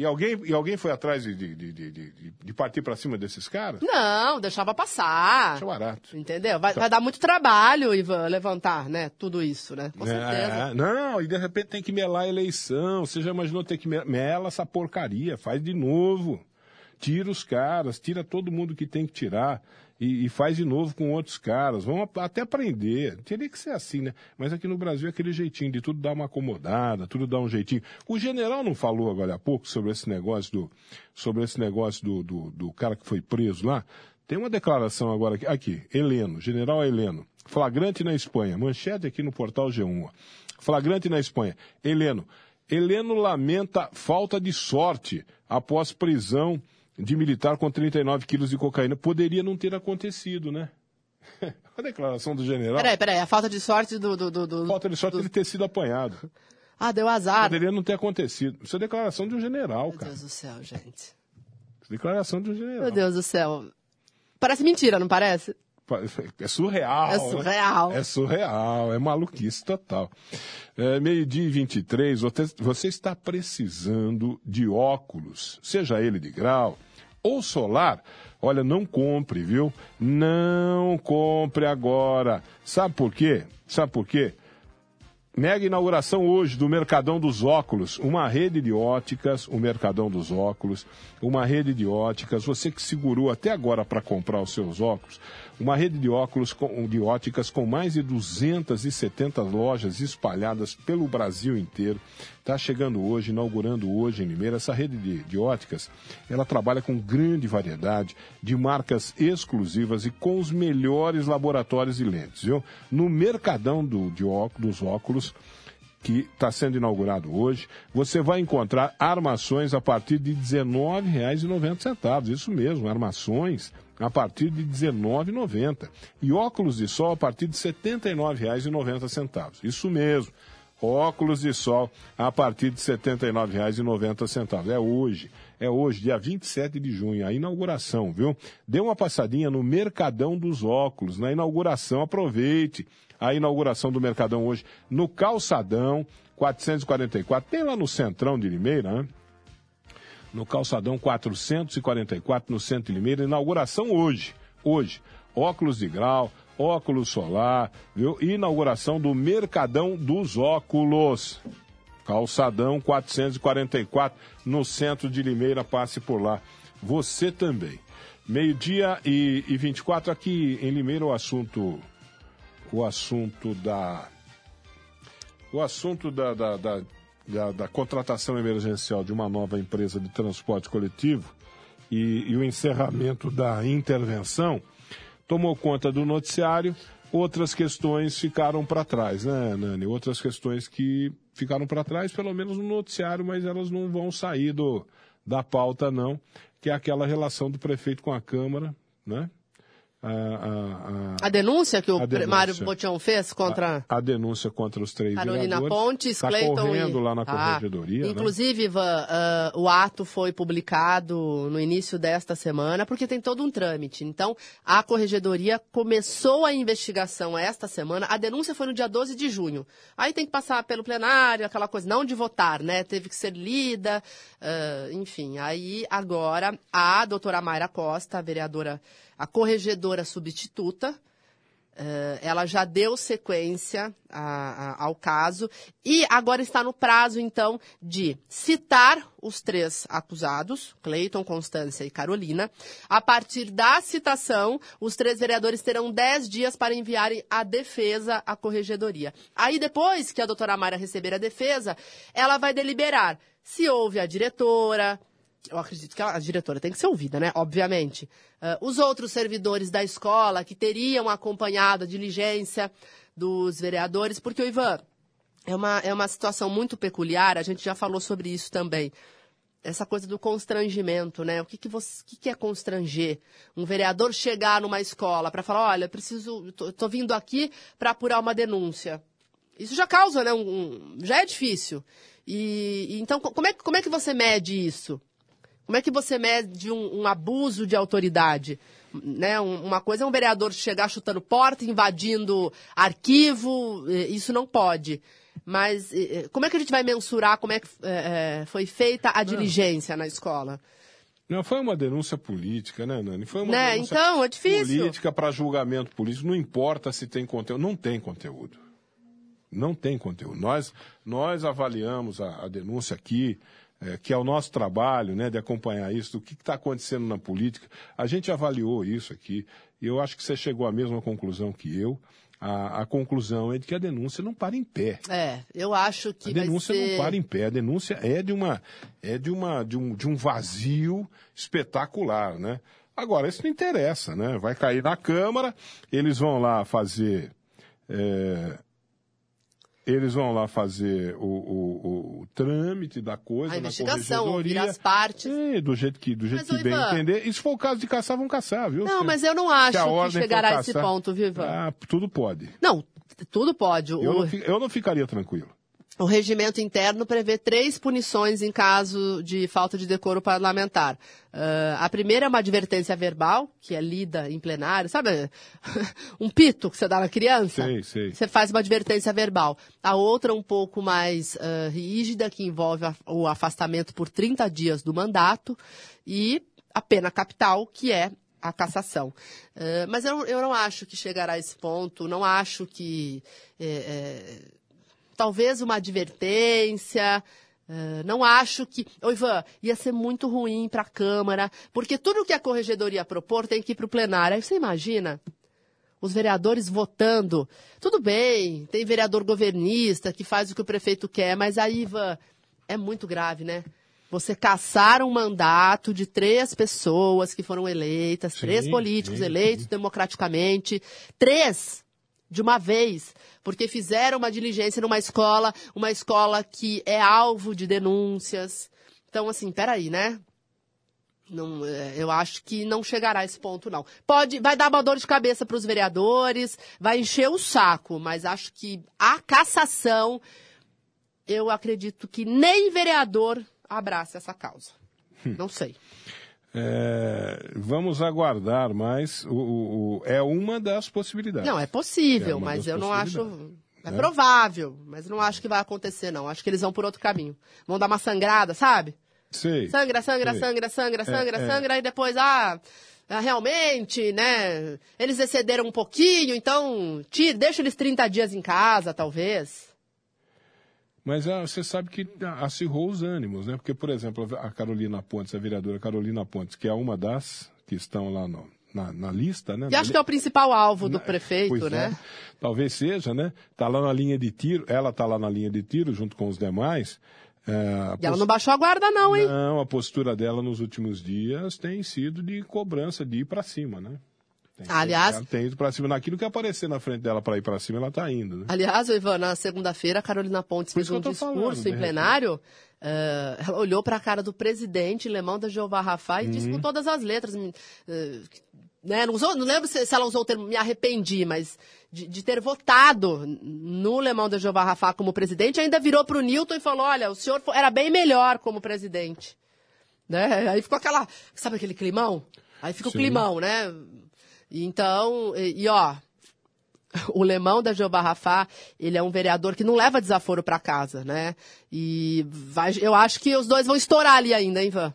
E alguém, e alguém foi atrás de, de, de, de, de partir para cima desses caras? Não, deixava passar. Deixa barato. Entendeu? Vai, vai, dar muito trabalho, Ivan, levantar, né? Tudo isso, né? Com é, certeza. Não, e de repente tem que melar a eleição. Você já imaginou ter que mela essa porcaria? Faz de novo. Tira os caras, tira todo mundo que tem que tirar e, e, faz de novo com outros caras. Vamos até aprender. Teria que ser assim, né? Mas aqui no Brasil é aquele jeitinho de tudo dar uma acomodada, tudo dar um jeitinho. O general não falou agora há pouco sobre esse negócio do, sobre esse negócio do, do, do cara que foi preso lá? Tem uma declaração agora aqui, aqui, Heleno, general Heleno, flagrante na Espanha, manchete aqui no portal G1. Flagrante na Espanha. Heleno, Heleno lamenta falta de sorte após prisão de militar com 39 quilos de cocaína. Poderia não ter acontecido, né? a declaração do general. Peraí, peraí, a falta de sorte do. do, do, do falta de sorte do... ele ter sido apanhado. Ah, deu azar. Poderia não ter acontecido. Isso é declaração de um general, Meu cara. Meu Deus do céu, gente. Declaração de um general. Meu Deus do céu. Parece mentira, não parece? É surreal. É surreal. Né? É surreal, é maluquice total. É, Meio-dia e 23, você está precisando de óculos, seja ele de grau, ou solar, olha, não compre, viu? Não compre agora. Sabe por quê? Sabe por quê? Mega inauguração hoje do Mercadão dos Óculos, uma rede de óticas, o Mercadão dos Óculos, uma rede de óticas, você que segurou até agora para comprar os seus óculos, uma rede de óculos com, de óticas com mais de 270 lojas espalhadas pelo Brasil inteiro. Está chegando hoje, inaugurando hoje em Limeira. Essa rede de, de óticas, ela trabalha com grande variedade de marcas exclusivas e com os melhores laboratórios de lentes, viu? No Mercadão do, de óculos, dos óculos, que está sendo inaugurado hoje, você vai encontrar armações a partir de R$19,90. Isso mesmo, armações a partir de R$19,90. E óculos de sol a partir de R$ 79,90. Isso mesmo. Óculos de sol a partir de R$ 79,90. É hoje. É hoje, dia 27 de junho, a inauguração, viu? Dê uma passadinha no Mercadão dos Óculos, na inauguração. Aproveite a inauguração do Mercadão hoje no Calçadão 444. Tem lá no Centrão de Limeira, né? No calçadão 444, no centro de Limeira. Inauguração hoje. Hoje. Óculos de grau, óculos solar, viu? Inauguração do Mercadão dos Óculos. Calçadão 444, no centro de Limeira. Passe por lá. Você também. Meio-dia e, e 24 aqui em Limeira o assunto. O assunto da. O assunto da, da, da da, da, contratação emergencial de uma nova empresa de transporte coletivo e, e o encerramento da intervenção tomou conta do noticiário. Outras questões ficaram para trás, né, Nani? Outras questões que ficaram para trás, pelo menos no noticiário, mas elas não vão sair do, da pauta, não, que é aquela relação do prefeito com a Câmara, né? A, a, a, a, denúncia que o denúncia. Mário Botião fez contra... A, denúncia contra os três Carolina Pontes, tá Cleiton correndo e... lá na ah, corregedoria. Ah, inclusive, né? Ivan, uh, o ato foi publicado no início desta semana, porque tem todo um trâmite. Então, a corregedoria começou a investigação esta semana. A denúncia foi no dia 12 de junho. Aí tem que passar pelo plenário, aquela coisa, não de votar, né? Teve que ser lida, uh, enfim. Aí, agora, a doutora Mayra Costa, a vereadora, a corregedora substituta. Uh, ela já deu sequência a, a, ao caso e agora está no prazo, então, de citar os três acusados, Cleiton, Constância e Carolina. A partir da citação, os três vereadores terão dez dias para enviarem a defesa à corregedoria. Aí, depois que a doutora Mara receber a defesa, ela vai deliberar se houve a diretora, eu acredito que a diretora tem que ser ouvida, né? Obviamente. Uh, os outros servidores da escola que teriam acompanhado a diligência dos vereadores, porque o Ivan é uma, é uma situação muito peculiar, a gente já falou sobre isso também. Essa coisa do constrangimento, né? O que, que, você, que, que é constranger? Um vereador chegar numa escola para falar, olha, preciso, tô vindo aqui para apurar uma denúncia. Isso já causa, né? Um, já é difícil. E, e, então, como é, como é que você mede isso? Como é que você mede um, um abuso de autoridade? Né? Um, uma coisa é um vereador chegar chutando porta, invadindo arquivo, isso não pode. Mas como é que a gente vai mensurar como é que é, foi feita a diligência não. na escola? Não, foi uma denúncia política, né, Nani? Foi uma né? denúncia então, é política para julgamento político. Não importa se tem conteúdo. Não tem conteúdo. Não tem conteúdo. Nós, nós avaliamos a, a denúncia aqui é, que é o nosso trabalho, né, de acompanhar isso, do que está acontecendo na política. A gente avaliou isso aqui e eu acho que você chegou à mesma conclusão que eu. A, a, conclusão é de que a denúncia não para em pé. É, eu acho que a denúncia ser... não para em pé. A denúncia é de uma é de uma de um, de um vazio espetacular, né? Agora isso não interessa, né? Vai cair na Câmara, eles vão lá fazer é, eles vão lá fazer o, o, o, trâmite da coisa, a investigação, ouvir as partes. É, do jeito que, do jeito mas, que bem Ivan, entender. E se for o caso de caçar, vão caçar, viu? Não, se, mas eu não acho que, chegará a esse ponto, viu, Ivan? Ah, tudo pode. Não, tudo pode. Eu, o... não, eu não ficaria tranquilo. O regimento interno prevê três punições em caso de falta de decoro parlamentar. Uh, a primeira é uma advertência verbal, que é lida em plenário, sabe? um pito que você dá na criança? Sei, sei. Você faz uma advertência verbal. A outra, um pouco mais uh, rígida, que envolve a, o afastamento por 30 dias do mandato. E a pena capital, que é a cassação. Uh, mas eu, eu não acho que chegará a esse ponto, não acho que. É, é, talvez uma advertência. Uh, não acho que. Ô, Ivan, ia ser muito ruim para a Câmara, porque tudo que a corregedoria propor tem que ir para o plenário. Aí você imagina os vereadores votando. Tudo bem, tem vereador governista que faz o que o prefeito quer, mas aí, Ivan, é muito grave, né? Você caçar um mandato de três pessoas que foram eleitas, sim, três políticos sim, eleitos sim. democraticamente, três de uma vez, porque fizeram uma diligência numa escola, uma escola que é alvo de denúncias. Então, assim, peraí, né? Não, é, eu acho que não chegará a esse ponto, não. Pode, vai dar uma dor de cabeça para os vereadores, vai encher o saco, mas acho que a cassação, eu acredito que nem vereador abraça essa causa. Hum. Não sei. É, vamos aguardar, mas o, o, é uma das possibilidades. Não, é possível, é mas eu não acho. É, provável, mas não acho que vai acontecer, não. Acho que eles vão por outro caminho. Vão dar uma sangrada, sabe? Sei. Sangra, sangra, sei. sangra, sangra, sangra, é, sangra, e depois, ah, ah, realmente, né? Eles excederam um pouquinho, então tira, deixa eles 30 dias em casa, talvez. Mas ah, você sabe que acirrou os ânimos, né? Porque, por exemplo, a Carolina Pontes, a vereadora Carolina Pontes, que é uma das que estão lá no, na, na, lista, né? E acho que é o principal alvo do na, prefeito, né? É. Talvez seja, né? Está lá na linha de tiro, ela está lá na linha de tiro junto com os demais. É, e ela não baixou a guarda não, hein? Não, a postura dela nos últimos dias tem sido de cobrança, de ir para cima, né? Tem, Aliás, ela tem ido para cima. Naquilo que aparecer na frente dela para ir para cima, ela está indo. Né? Aliás, Ivan, na segunda-feira, a Carolina Pontes fez um discurso falando, em plenário. Uh, ela olhou para a cara do presidente Lemão da Jeová Rafa e uhum. disse com todas as letras. Uh, né, não, usou, não lembro se, se, ela usou o termo me arrependi, mas de, de ter votado no Lemão da Jeová Rafa como presidente, ainda virou para o Newton e falou: olha, o senhor era bem melhor como presidente. Né? Aí ficou aquela. Sabe aquele climão? Aí fica Sim. o climão, né? Então, e, e ó, o Lemão da Jeová Rafá, ele é um vereador que não leva desaforo para casa, né? E vai, eu acho que os dois vão estourar ali ainda, hein, Ivan?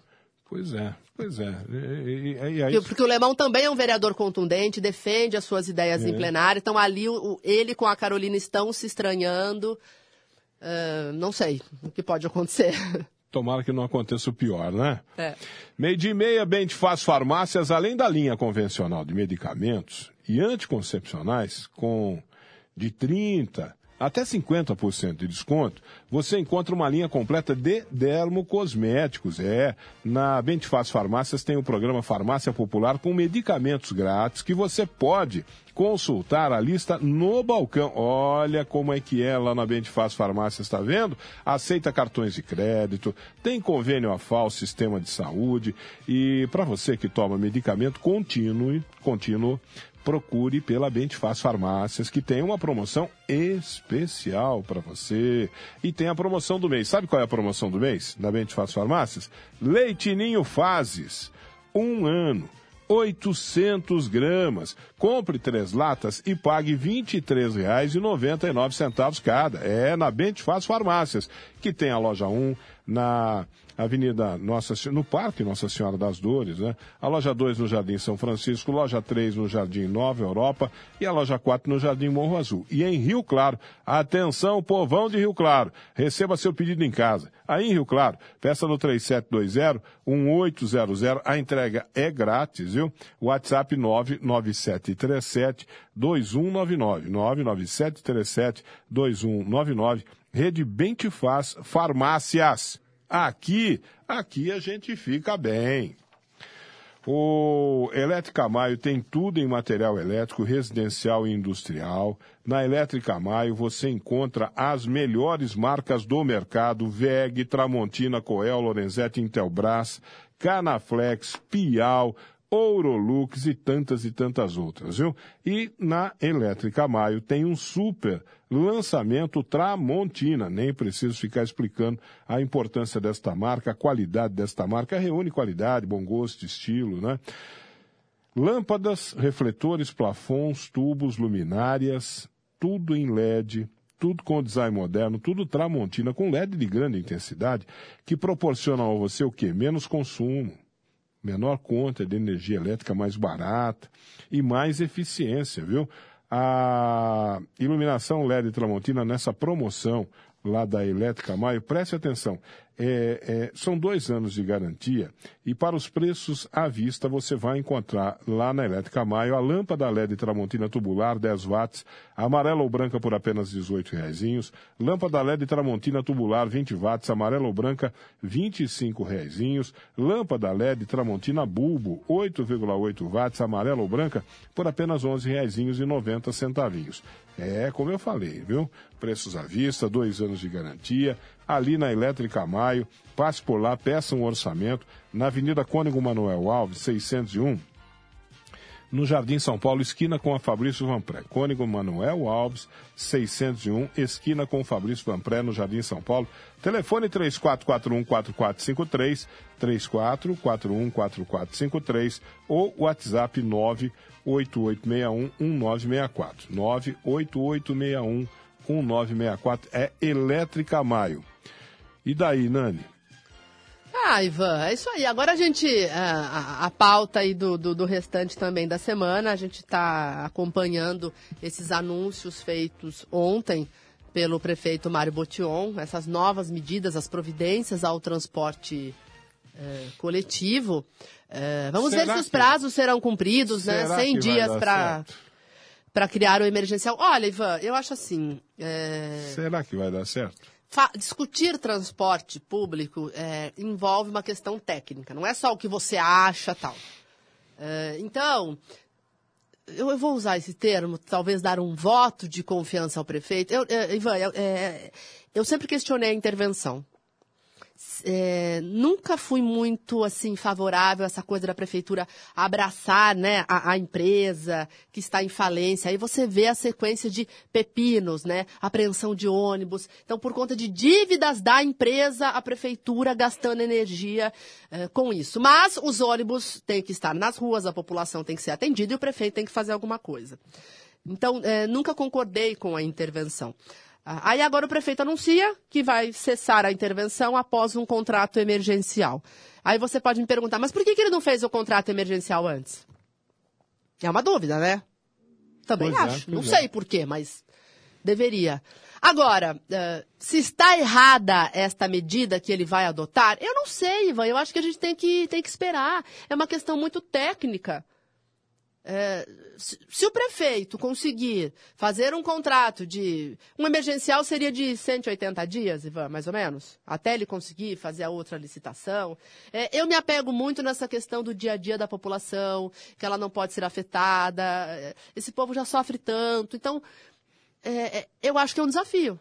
Pois é. Pois é. E, e, e aí... Porque o Lemão também é um vereador contundente, defende as suas ideias é. em plenário. Então ali o, ele com a Carolina estão se estranhando. Uh, não sei o que pode acontecer. Tomara que não aconteça o pior, né? É. Meio dia e meia, bem te faz farmácias, além da linha convencional de medicamentos e anticoncepcionais, com de 30 até 50% de desconto, você encontra uma linha completa de dermocosméticos. É, na Bentifaz Farmácias tem o programa Farmácia Popular com medicamentos grátis que você pode consultar a lista no balcão. Olha como é que é lá na Bentifaz Farmácias, está vendo? Aceita cartões de crédito, tem convênio a FAO, Sistema de Saúde. E para você que toma medicamento, continue, contínuo, procure pela Bentifaz Farmácias, que tem uma promoção especial para você. E tem a promoção do mês. Sabe qual é a promoção do mês da Bentifaz Farmácias? Leitinho Fases. Um ano. 800 gramas. Compre três latas e pague R$ 23,99 cada. É na Bentifaz Farmácias, que tem a loja 1 na Avenida Nossa no Parque Nossa Senhora das Dores, né? A loja 2 no Jardim São Francisco, loja 3 no Jardim Nova Europa e a loja 4 no Jardim Morro Azul. E em Rio Claro, atenção, povão de Rio Claro, receba seu pedido em casa. Aí em Rio Claro, peça no 3720-1800, a entrega é grátis, viu? WhatsApp 99737 2199, 99737 2199, Rede Bem Te Faz Farmácias. Aqui, aqui a gente fica bem. O Elétrica Maio tem tudo em material elétrico, residencial e industrial. Na Elétrica Maio você encontra as melhores marcas do mercado: VEG, Tramontina, Coel, Lorenzetti, Intelbras, Canaflex, Pial, Ourolux e tantas e tantas outras, viu? E na Elétrica Maio tem um super lançamento Tramontina. Nem preciso ficar explicando a importância desta marca, a qualidade desta marca. Reúne qualidade, bom gosto, estilo, né? Lâmpadas, refletores, plafons, tubos, luminárias, tudo em LED, tudo com design moderno, tudo Tramontina, com LED de grande intensidade, que proporcionam a você o quê? Menos consumo menor conta de energia elétrica mais barata e mais eficiência, viu? A iluminação LED Tramontina nessa promoção lá da Elétrica Maio, preste atenção, é, é, são dois anos de garantia e para os preços à vista você vai encontrar lá na Elétrica Maio a lâmpada LED Tramontina tubular 10 watts, amarela ou branca por apenas 18 reais, lâmpada LED Tramontina tubular 20 watts, amarela ou branca 25 reais, lâmpada LED Tramontina bulbo 8,8 watts, amarela ou branca por apenas 11 reais e 90 centavinhos. É, como eu falei, viu? Preços à vista, dois anos de garantia, ali na Elétrica Maio. Passe por lá, peça um orçamento. Na Avenida Cônigo Manuel Alves, 601, no Jardim São Paulo, esquina com a Fabrício Vanpré. Cônigo Manuel Alves, 601, esquina com o Fabrício Vanpré, no Jardim São Paulo. Telefone 3441-4453, 3441-4453 ou WhatsApp 98861-1964. 98861-1964 é Elétrica Maio. E daí, Nani? Ah, Ivan, é isso aí. Agora a gente, a, a, a pauta aí do, do, do, restante também da semana, a gente está acompanhando esses anúncios feitos ontem pelo prefeito Mário Botion, essas novas medidas, as providências ao transporte é, coletivo. É, vamos será ver se os prazos serão cumpridos, né? 100 dias para para criar o emergencial. Olha, Ivan, eu acho assim. É... Será que vai dar certo? Discutir transporte público é, envolve uma questão técnica, não é só o que você acha tal. É, então, eu, eu, vou usar esse termo, talvez dar um voto de confiança ao prefeito. Eu, é, Ivan, eu, é, eu sempre questionei a intervenção é, nunca fui muito assim favorável a essa coisa da prefeitura abraçar né, a, a, empresa que está em falência. Aí você vê a sequência de pepinos, né, apreensão de ônibus. Então, por conta de dívidas da empresa, a prefeitura gastando energia é, com isso. Mas os ônibus têm que estar nas ruas, a população tem que ser atendida e o prefeito tem que fazer alguma coisa. Então, é, nunca concordei com a intervenção. Ah, Aí agora o prefeito anuncia que vai cessar a intervenção após um contrato emergencial. Aí você pode me perguntar, mas por que, que ele não fez o contrato emergencial antes? É uma dúvida, né? Também Pois é, acho. pois não é. sei por quê, mas deveria. Agora, eh, se está errada esta medida que ele vai adotar, eu não sei, Ivan. Eu acho que a gente tem que, tem que esperar. É uma questão muito técnica. É, se, se o prefeito conseguir fazer um contrato de. Um emergencial seria de 180 dias, Ivan, mais ou menos, até ele conseguir fazer a outra licitação. É, eu me apego muito nessa questão do dia a dia da população, que ela não pode ser afetada. é, Esse povo já sofre tanto. Então, é, é, eu acho que é um desafio.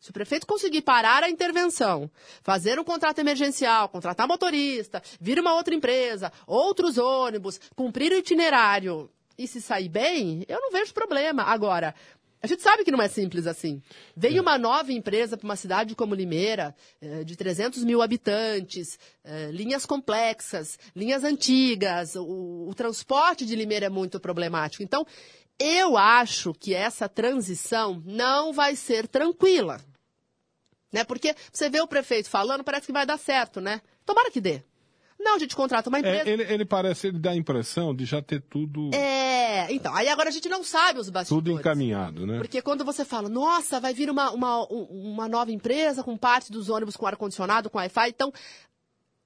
Se o prefeito conseguir parar a intervenção, fazer um contrato emergencial, contratar motorista, vir uma outra empresa, outros ônibus, cumprir o itinerário e se sair bem, eu não vejo problema. Agora, a gente sabe que não é simples assim. Vem uma nova empresa para uma cidade como Limeira, eh, de 300 mil habitantes, eh, linhas complexas, linhas antigas, o, o transporte de Limeira é muito problemático. Então, eu acho que essa transição não vai ser tranquila. Né? Porque você vê o prefeito falando, parece que vai dar certo, né? Tomara que dê. Não, a gente contrata uma empresa. É, ele, ele parece, ele dá a impressão de já ter tudo, É, então, aí agora a gente não sabe os bastidores. tudo encaminhado, né? Porque quando você fala, nossa, vai vir uma, uma, um- uma nova empresa com parte dos ônibus com ar-condicionado, com Wi-Fi, então,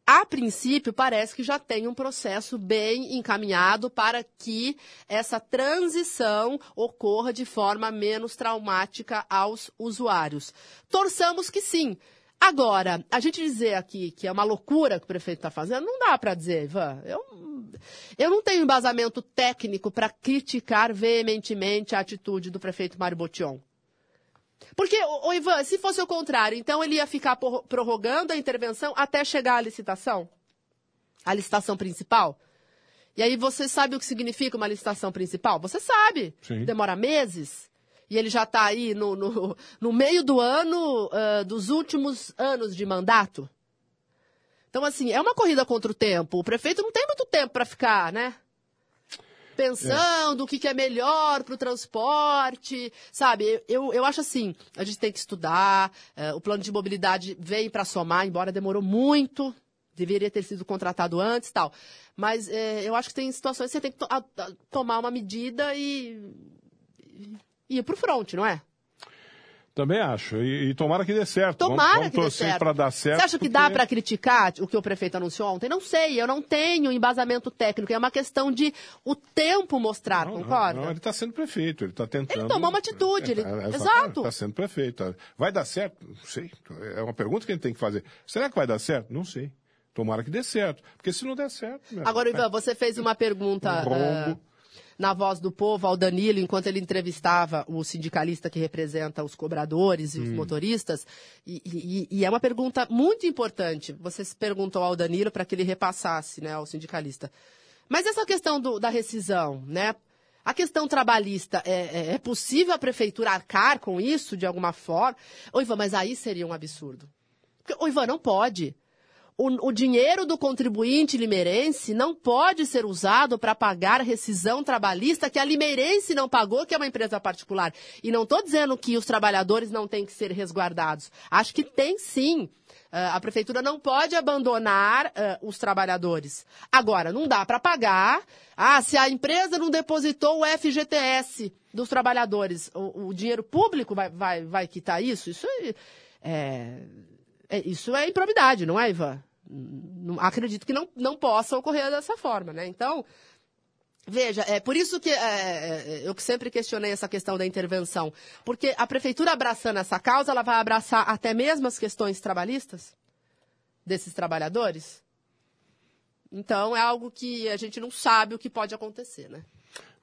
a princípio, parece que já tem um processo bem encaminhado para que essa transição ocorra de forma menos traumática aos usuários. Torçamos que sim. Agora, a gente dizer aqui que é uma loucura que o prefeito está fazendo, não dá para dizer, Ivan. Eu, eu não tenho embasamento técnico para criticar veementemente a atitude do prefeito Mário Botion. Porque, ô, ô, Ivan, se fosse o contrário, então ele ia ficar prorrogando a intervenção até chegar à licitação? A licitação principal? E aí você sabe o que significa uma licitação principal? Você sabe. Sim. Demora meses. E ele já está aí no, no, no meio do ano, ah, dos últimos anos de mandato. Então, assim, é uma corrida contra o tempo. O prefeito não tem muito tempo para ficar, né? Pensando o que, que é melhor para o transporte, sabe? Eu, eu acho assim, a gente tem que estudar, eh, o plano de mobilidade vem para somar, embora demorou muito, deveria ter sido contratado antes tal. Mas eh, eu acho que tem situações que você tem que to- a- a- tomar uma medida e, e ir pro front, não é? Também acho. E, e tomara que dê certo. Tomara vamos, vamos que dê certo. para dar certo. Você acha que porque- dá para criticar o que o prefeito anunciou ontem? Não sei, eu não tenho embasamento técnico. É uma questão de o tempo mostrar, Não, não, concorda? Não, ele está sendo prefeito, ele está tentando. Ele tomou uma atitude, ele- exato. Está sendo prefeito. Vai dar certo? Não sei. É uma pergunta que a gente tem que fazer. Será que vai dar certo? Não sei. Tomara que dê certo. Porque se não der certo. Agora, é, Ivan, você fez uma pergunta Um rombo. ah, na voz do povo ao Danilo, enquanto ele entrevistava o sindicalista que representa os cobradores e Hum. os motoristas. E, e- e é uma pergunta muito importante. Você se perguntou ao Danilo para que ele repassasse né, ao sindicalista. Mas essa questão do- da rescisão, né? A questão trabalhista, é, é- é possível a prefeitura arcar com isso de alguma forma? Ô, Ivan, mas aí seria um absurdo. Porque, ô, Ivan, não pode. O, o dinheiro do contribuinte limeirense não pode ser usado para pagar rescisão trabalhista que a limeirense não pagou, que é uma empresa particular. E não estou dizendo que os trabalhadores não têm que ser resguardados. Acho que tem sim. Ah, a prefeitura não pode abandonar ah, os trabalhadores. Agora, não dá para pagar. Ah, se a empresa não depositou o FGTS dos trabalhadores, o, o dinheiro público vai, vai, vai quitar isso? Isso é, isso é improbidade, não é, Ivan? Acredito que não, não possa ocorrer dessa forma, né? Então, veja, é por isso que é, é, eu sempre questionei essa questão da intervenção. Porque a prefeitura abraçando essa causa, ela vai abraçar até mesmo as questões trabalhistas desses trabalhadores? Então, é algo que a gente não sabe o que pode acontecer, né?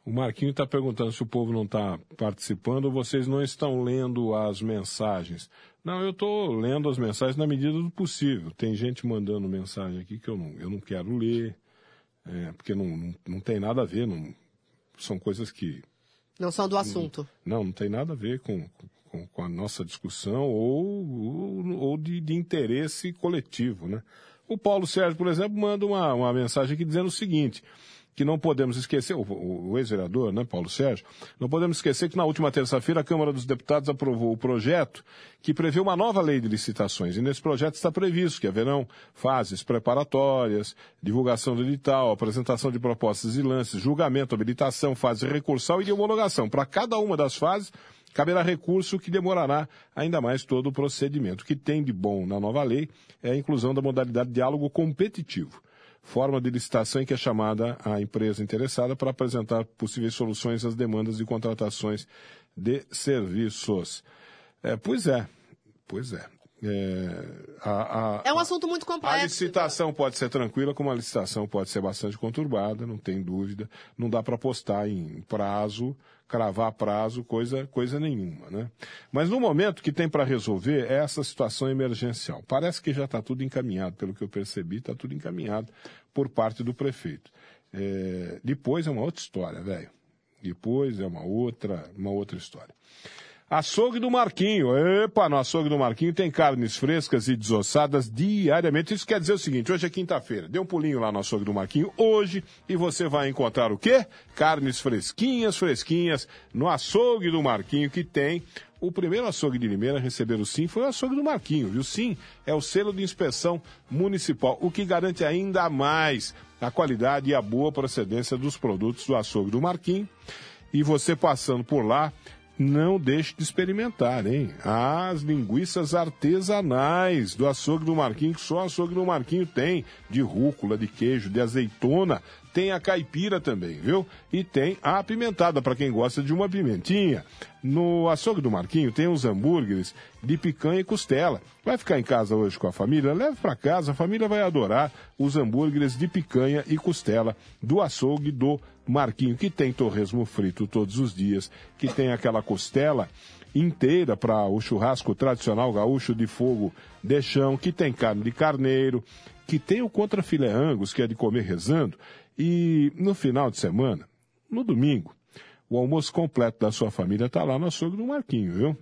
O Marquinho está perguntando se o povo não está participando ou vocês não estão lendo as mensagens. Não, eu estou lendo as mensagens na medida do possível. Tem gente mandando mensagem aqui que eu não, eu não quero ler, é, porque não, não, não tem nada a ver, não, são coisas que Não são do assunto. não, não tem nada a ver com, com, com a nossa discussão ou, ou, ou de, de interesse coletivo, né? O Paulo Sérgio, por exemplo, manda uma, uma mensagem aqui dizendo o seguinte, que não podemos esquecer, o, o, ex-vereador, né, Paulo Sérgio, não podemos esquecer que na última terça-feira a Câmara dos Deputados aprovou o projeto que prevê uma nova lei de licitações. E nesse projeto está previsto que haverão fases preparatórias, divulgação do edital, apresentação de propostas e lances, julgamento, habilitação, fase recursal e de homologação. Para cada uma das fases, caberá recurso que demorará ainda mais todo o procedimento. O que tem de bom na nova lei é a inclusão da modalidade diálogo competitivo, forma de licitação em que é chamada a empresa interessada para apresentar possíveis soluções às demandas de contratações de serviços. É, pois é, pois é. É, a, a, é, um assunto muito complexo. A licitação pode ser tranquila, como a licitação pode ser bastante conturbada, não tem dúvida. Não dá para apostar em prazo, cravar prazo, coisa, coisa nenhuma. Né? Mas no momento que tem para resolver é essa situação emergencial. Parece que já está tudo encaminhado, pelo que eu percebi, está tudo encaminhado por parte do prefeito. É, depois é uma outra história, velho. Depois é uma outra, uma outra história. Açougue do Marquinho. Epa, no açougue do Marquinho tem carnes frescas e desossadas diariamente. Isso quer dizer o seguinte, hoje é quinta-feira. Dê um pulinho lá no açougue do Marquinho hoje e você vai encontrar o quê? Carnes fresquinhas, fresquinhas no açougue do Marquinho que tem o primeiro açougue de Limeira a receber o SIM foi o açougue do Marquinho. O SIM é o selo de inspeção municipal, o que garante ainda mais a qualidade e a boa procedência dos produtos do açougue do Marquinho. E você passando por lá, não deixe de experimentar, hein? As linguiças artesanais do açougue do Marquinho, que só o açougue do Marquinho tem, de rúcula, de queijo, de azeitona, tem a caipira também, viu? E tem a apimentada, para quem gosta de uma pimentinha. No açougue do Marquinho tem os hambúrgueres de picanha e costela. Vai ficar em casa hoje com a família? Leve para casa, a família vai adorar os hambúrgueres de picanha e costela do açougue do Marquinho, que tem torresmo frito todos os dias, que tem aquela costela inteira para o churrasco tradicional gaúcho de fogo de chão, que tem carne de carneiro, que tem o contrafilé angus, que é de comer rezando, e no final de semana, no domingo, o almoço completo da sua família está lá no açougue do Marquinho, viu?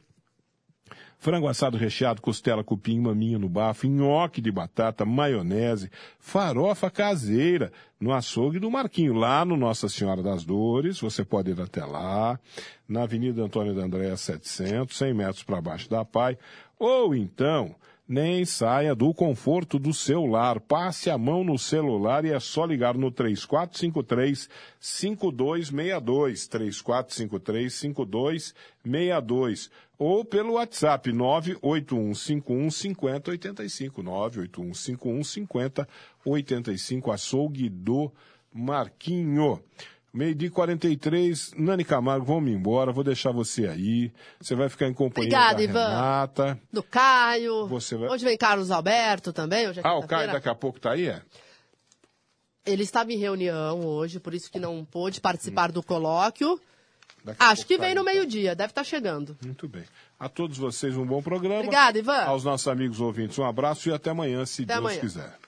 frango assado recheado, costela, cupim, maminha no bafo, nhoque de batata, maionese, farofa caseira no açougue do Marquinho, lá no Nossa Senhora das Dores, você pode ir até lá, na Avenida Antônio da Andréa 700, 100 metros para baixo da Pai, ou então nem saia do conforto do seu lar. Passe a mão no celular e é só ligar no 3453 5262, 3453 5262 ou pelo WhatsApp 98151 5085, 98151 5085, açougue do Marquinho. Meio dia 43, Nani Camargo, vamos embora, vou deixar você aí. Você vai ficar em companhia Obrigada, da Ivan. Renata. Do Caio. Você vai... Hoje vem Carlos Alberto também. Hoje é ah, o Caio daqui a pouco tá aí, é? Ele estava em reunião hoje, por isso que não pôde participar hum. do colóquio. Daqui Acho que vem no meio-dia, deve estar tá chegando. Muito bem. A todos vocês um bom programa. Obrigada, Ivan. Aos nossos amigos ouvintes um abraço e até amanhã, se até Deus amanhã. quiser.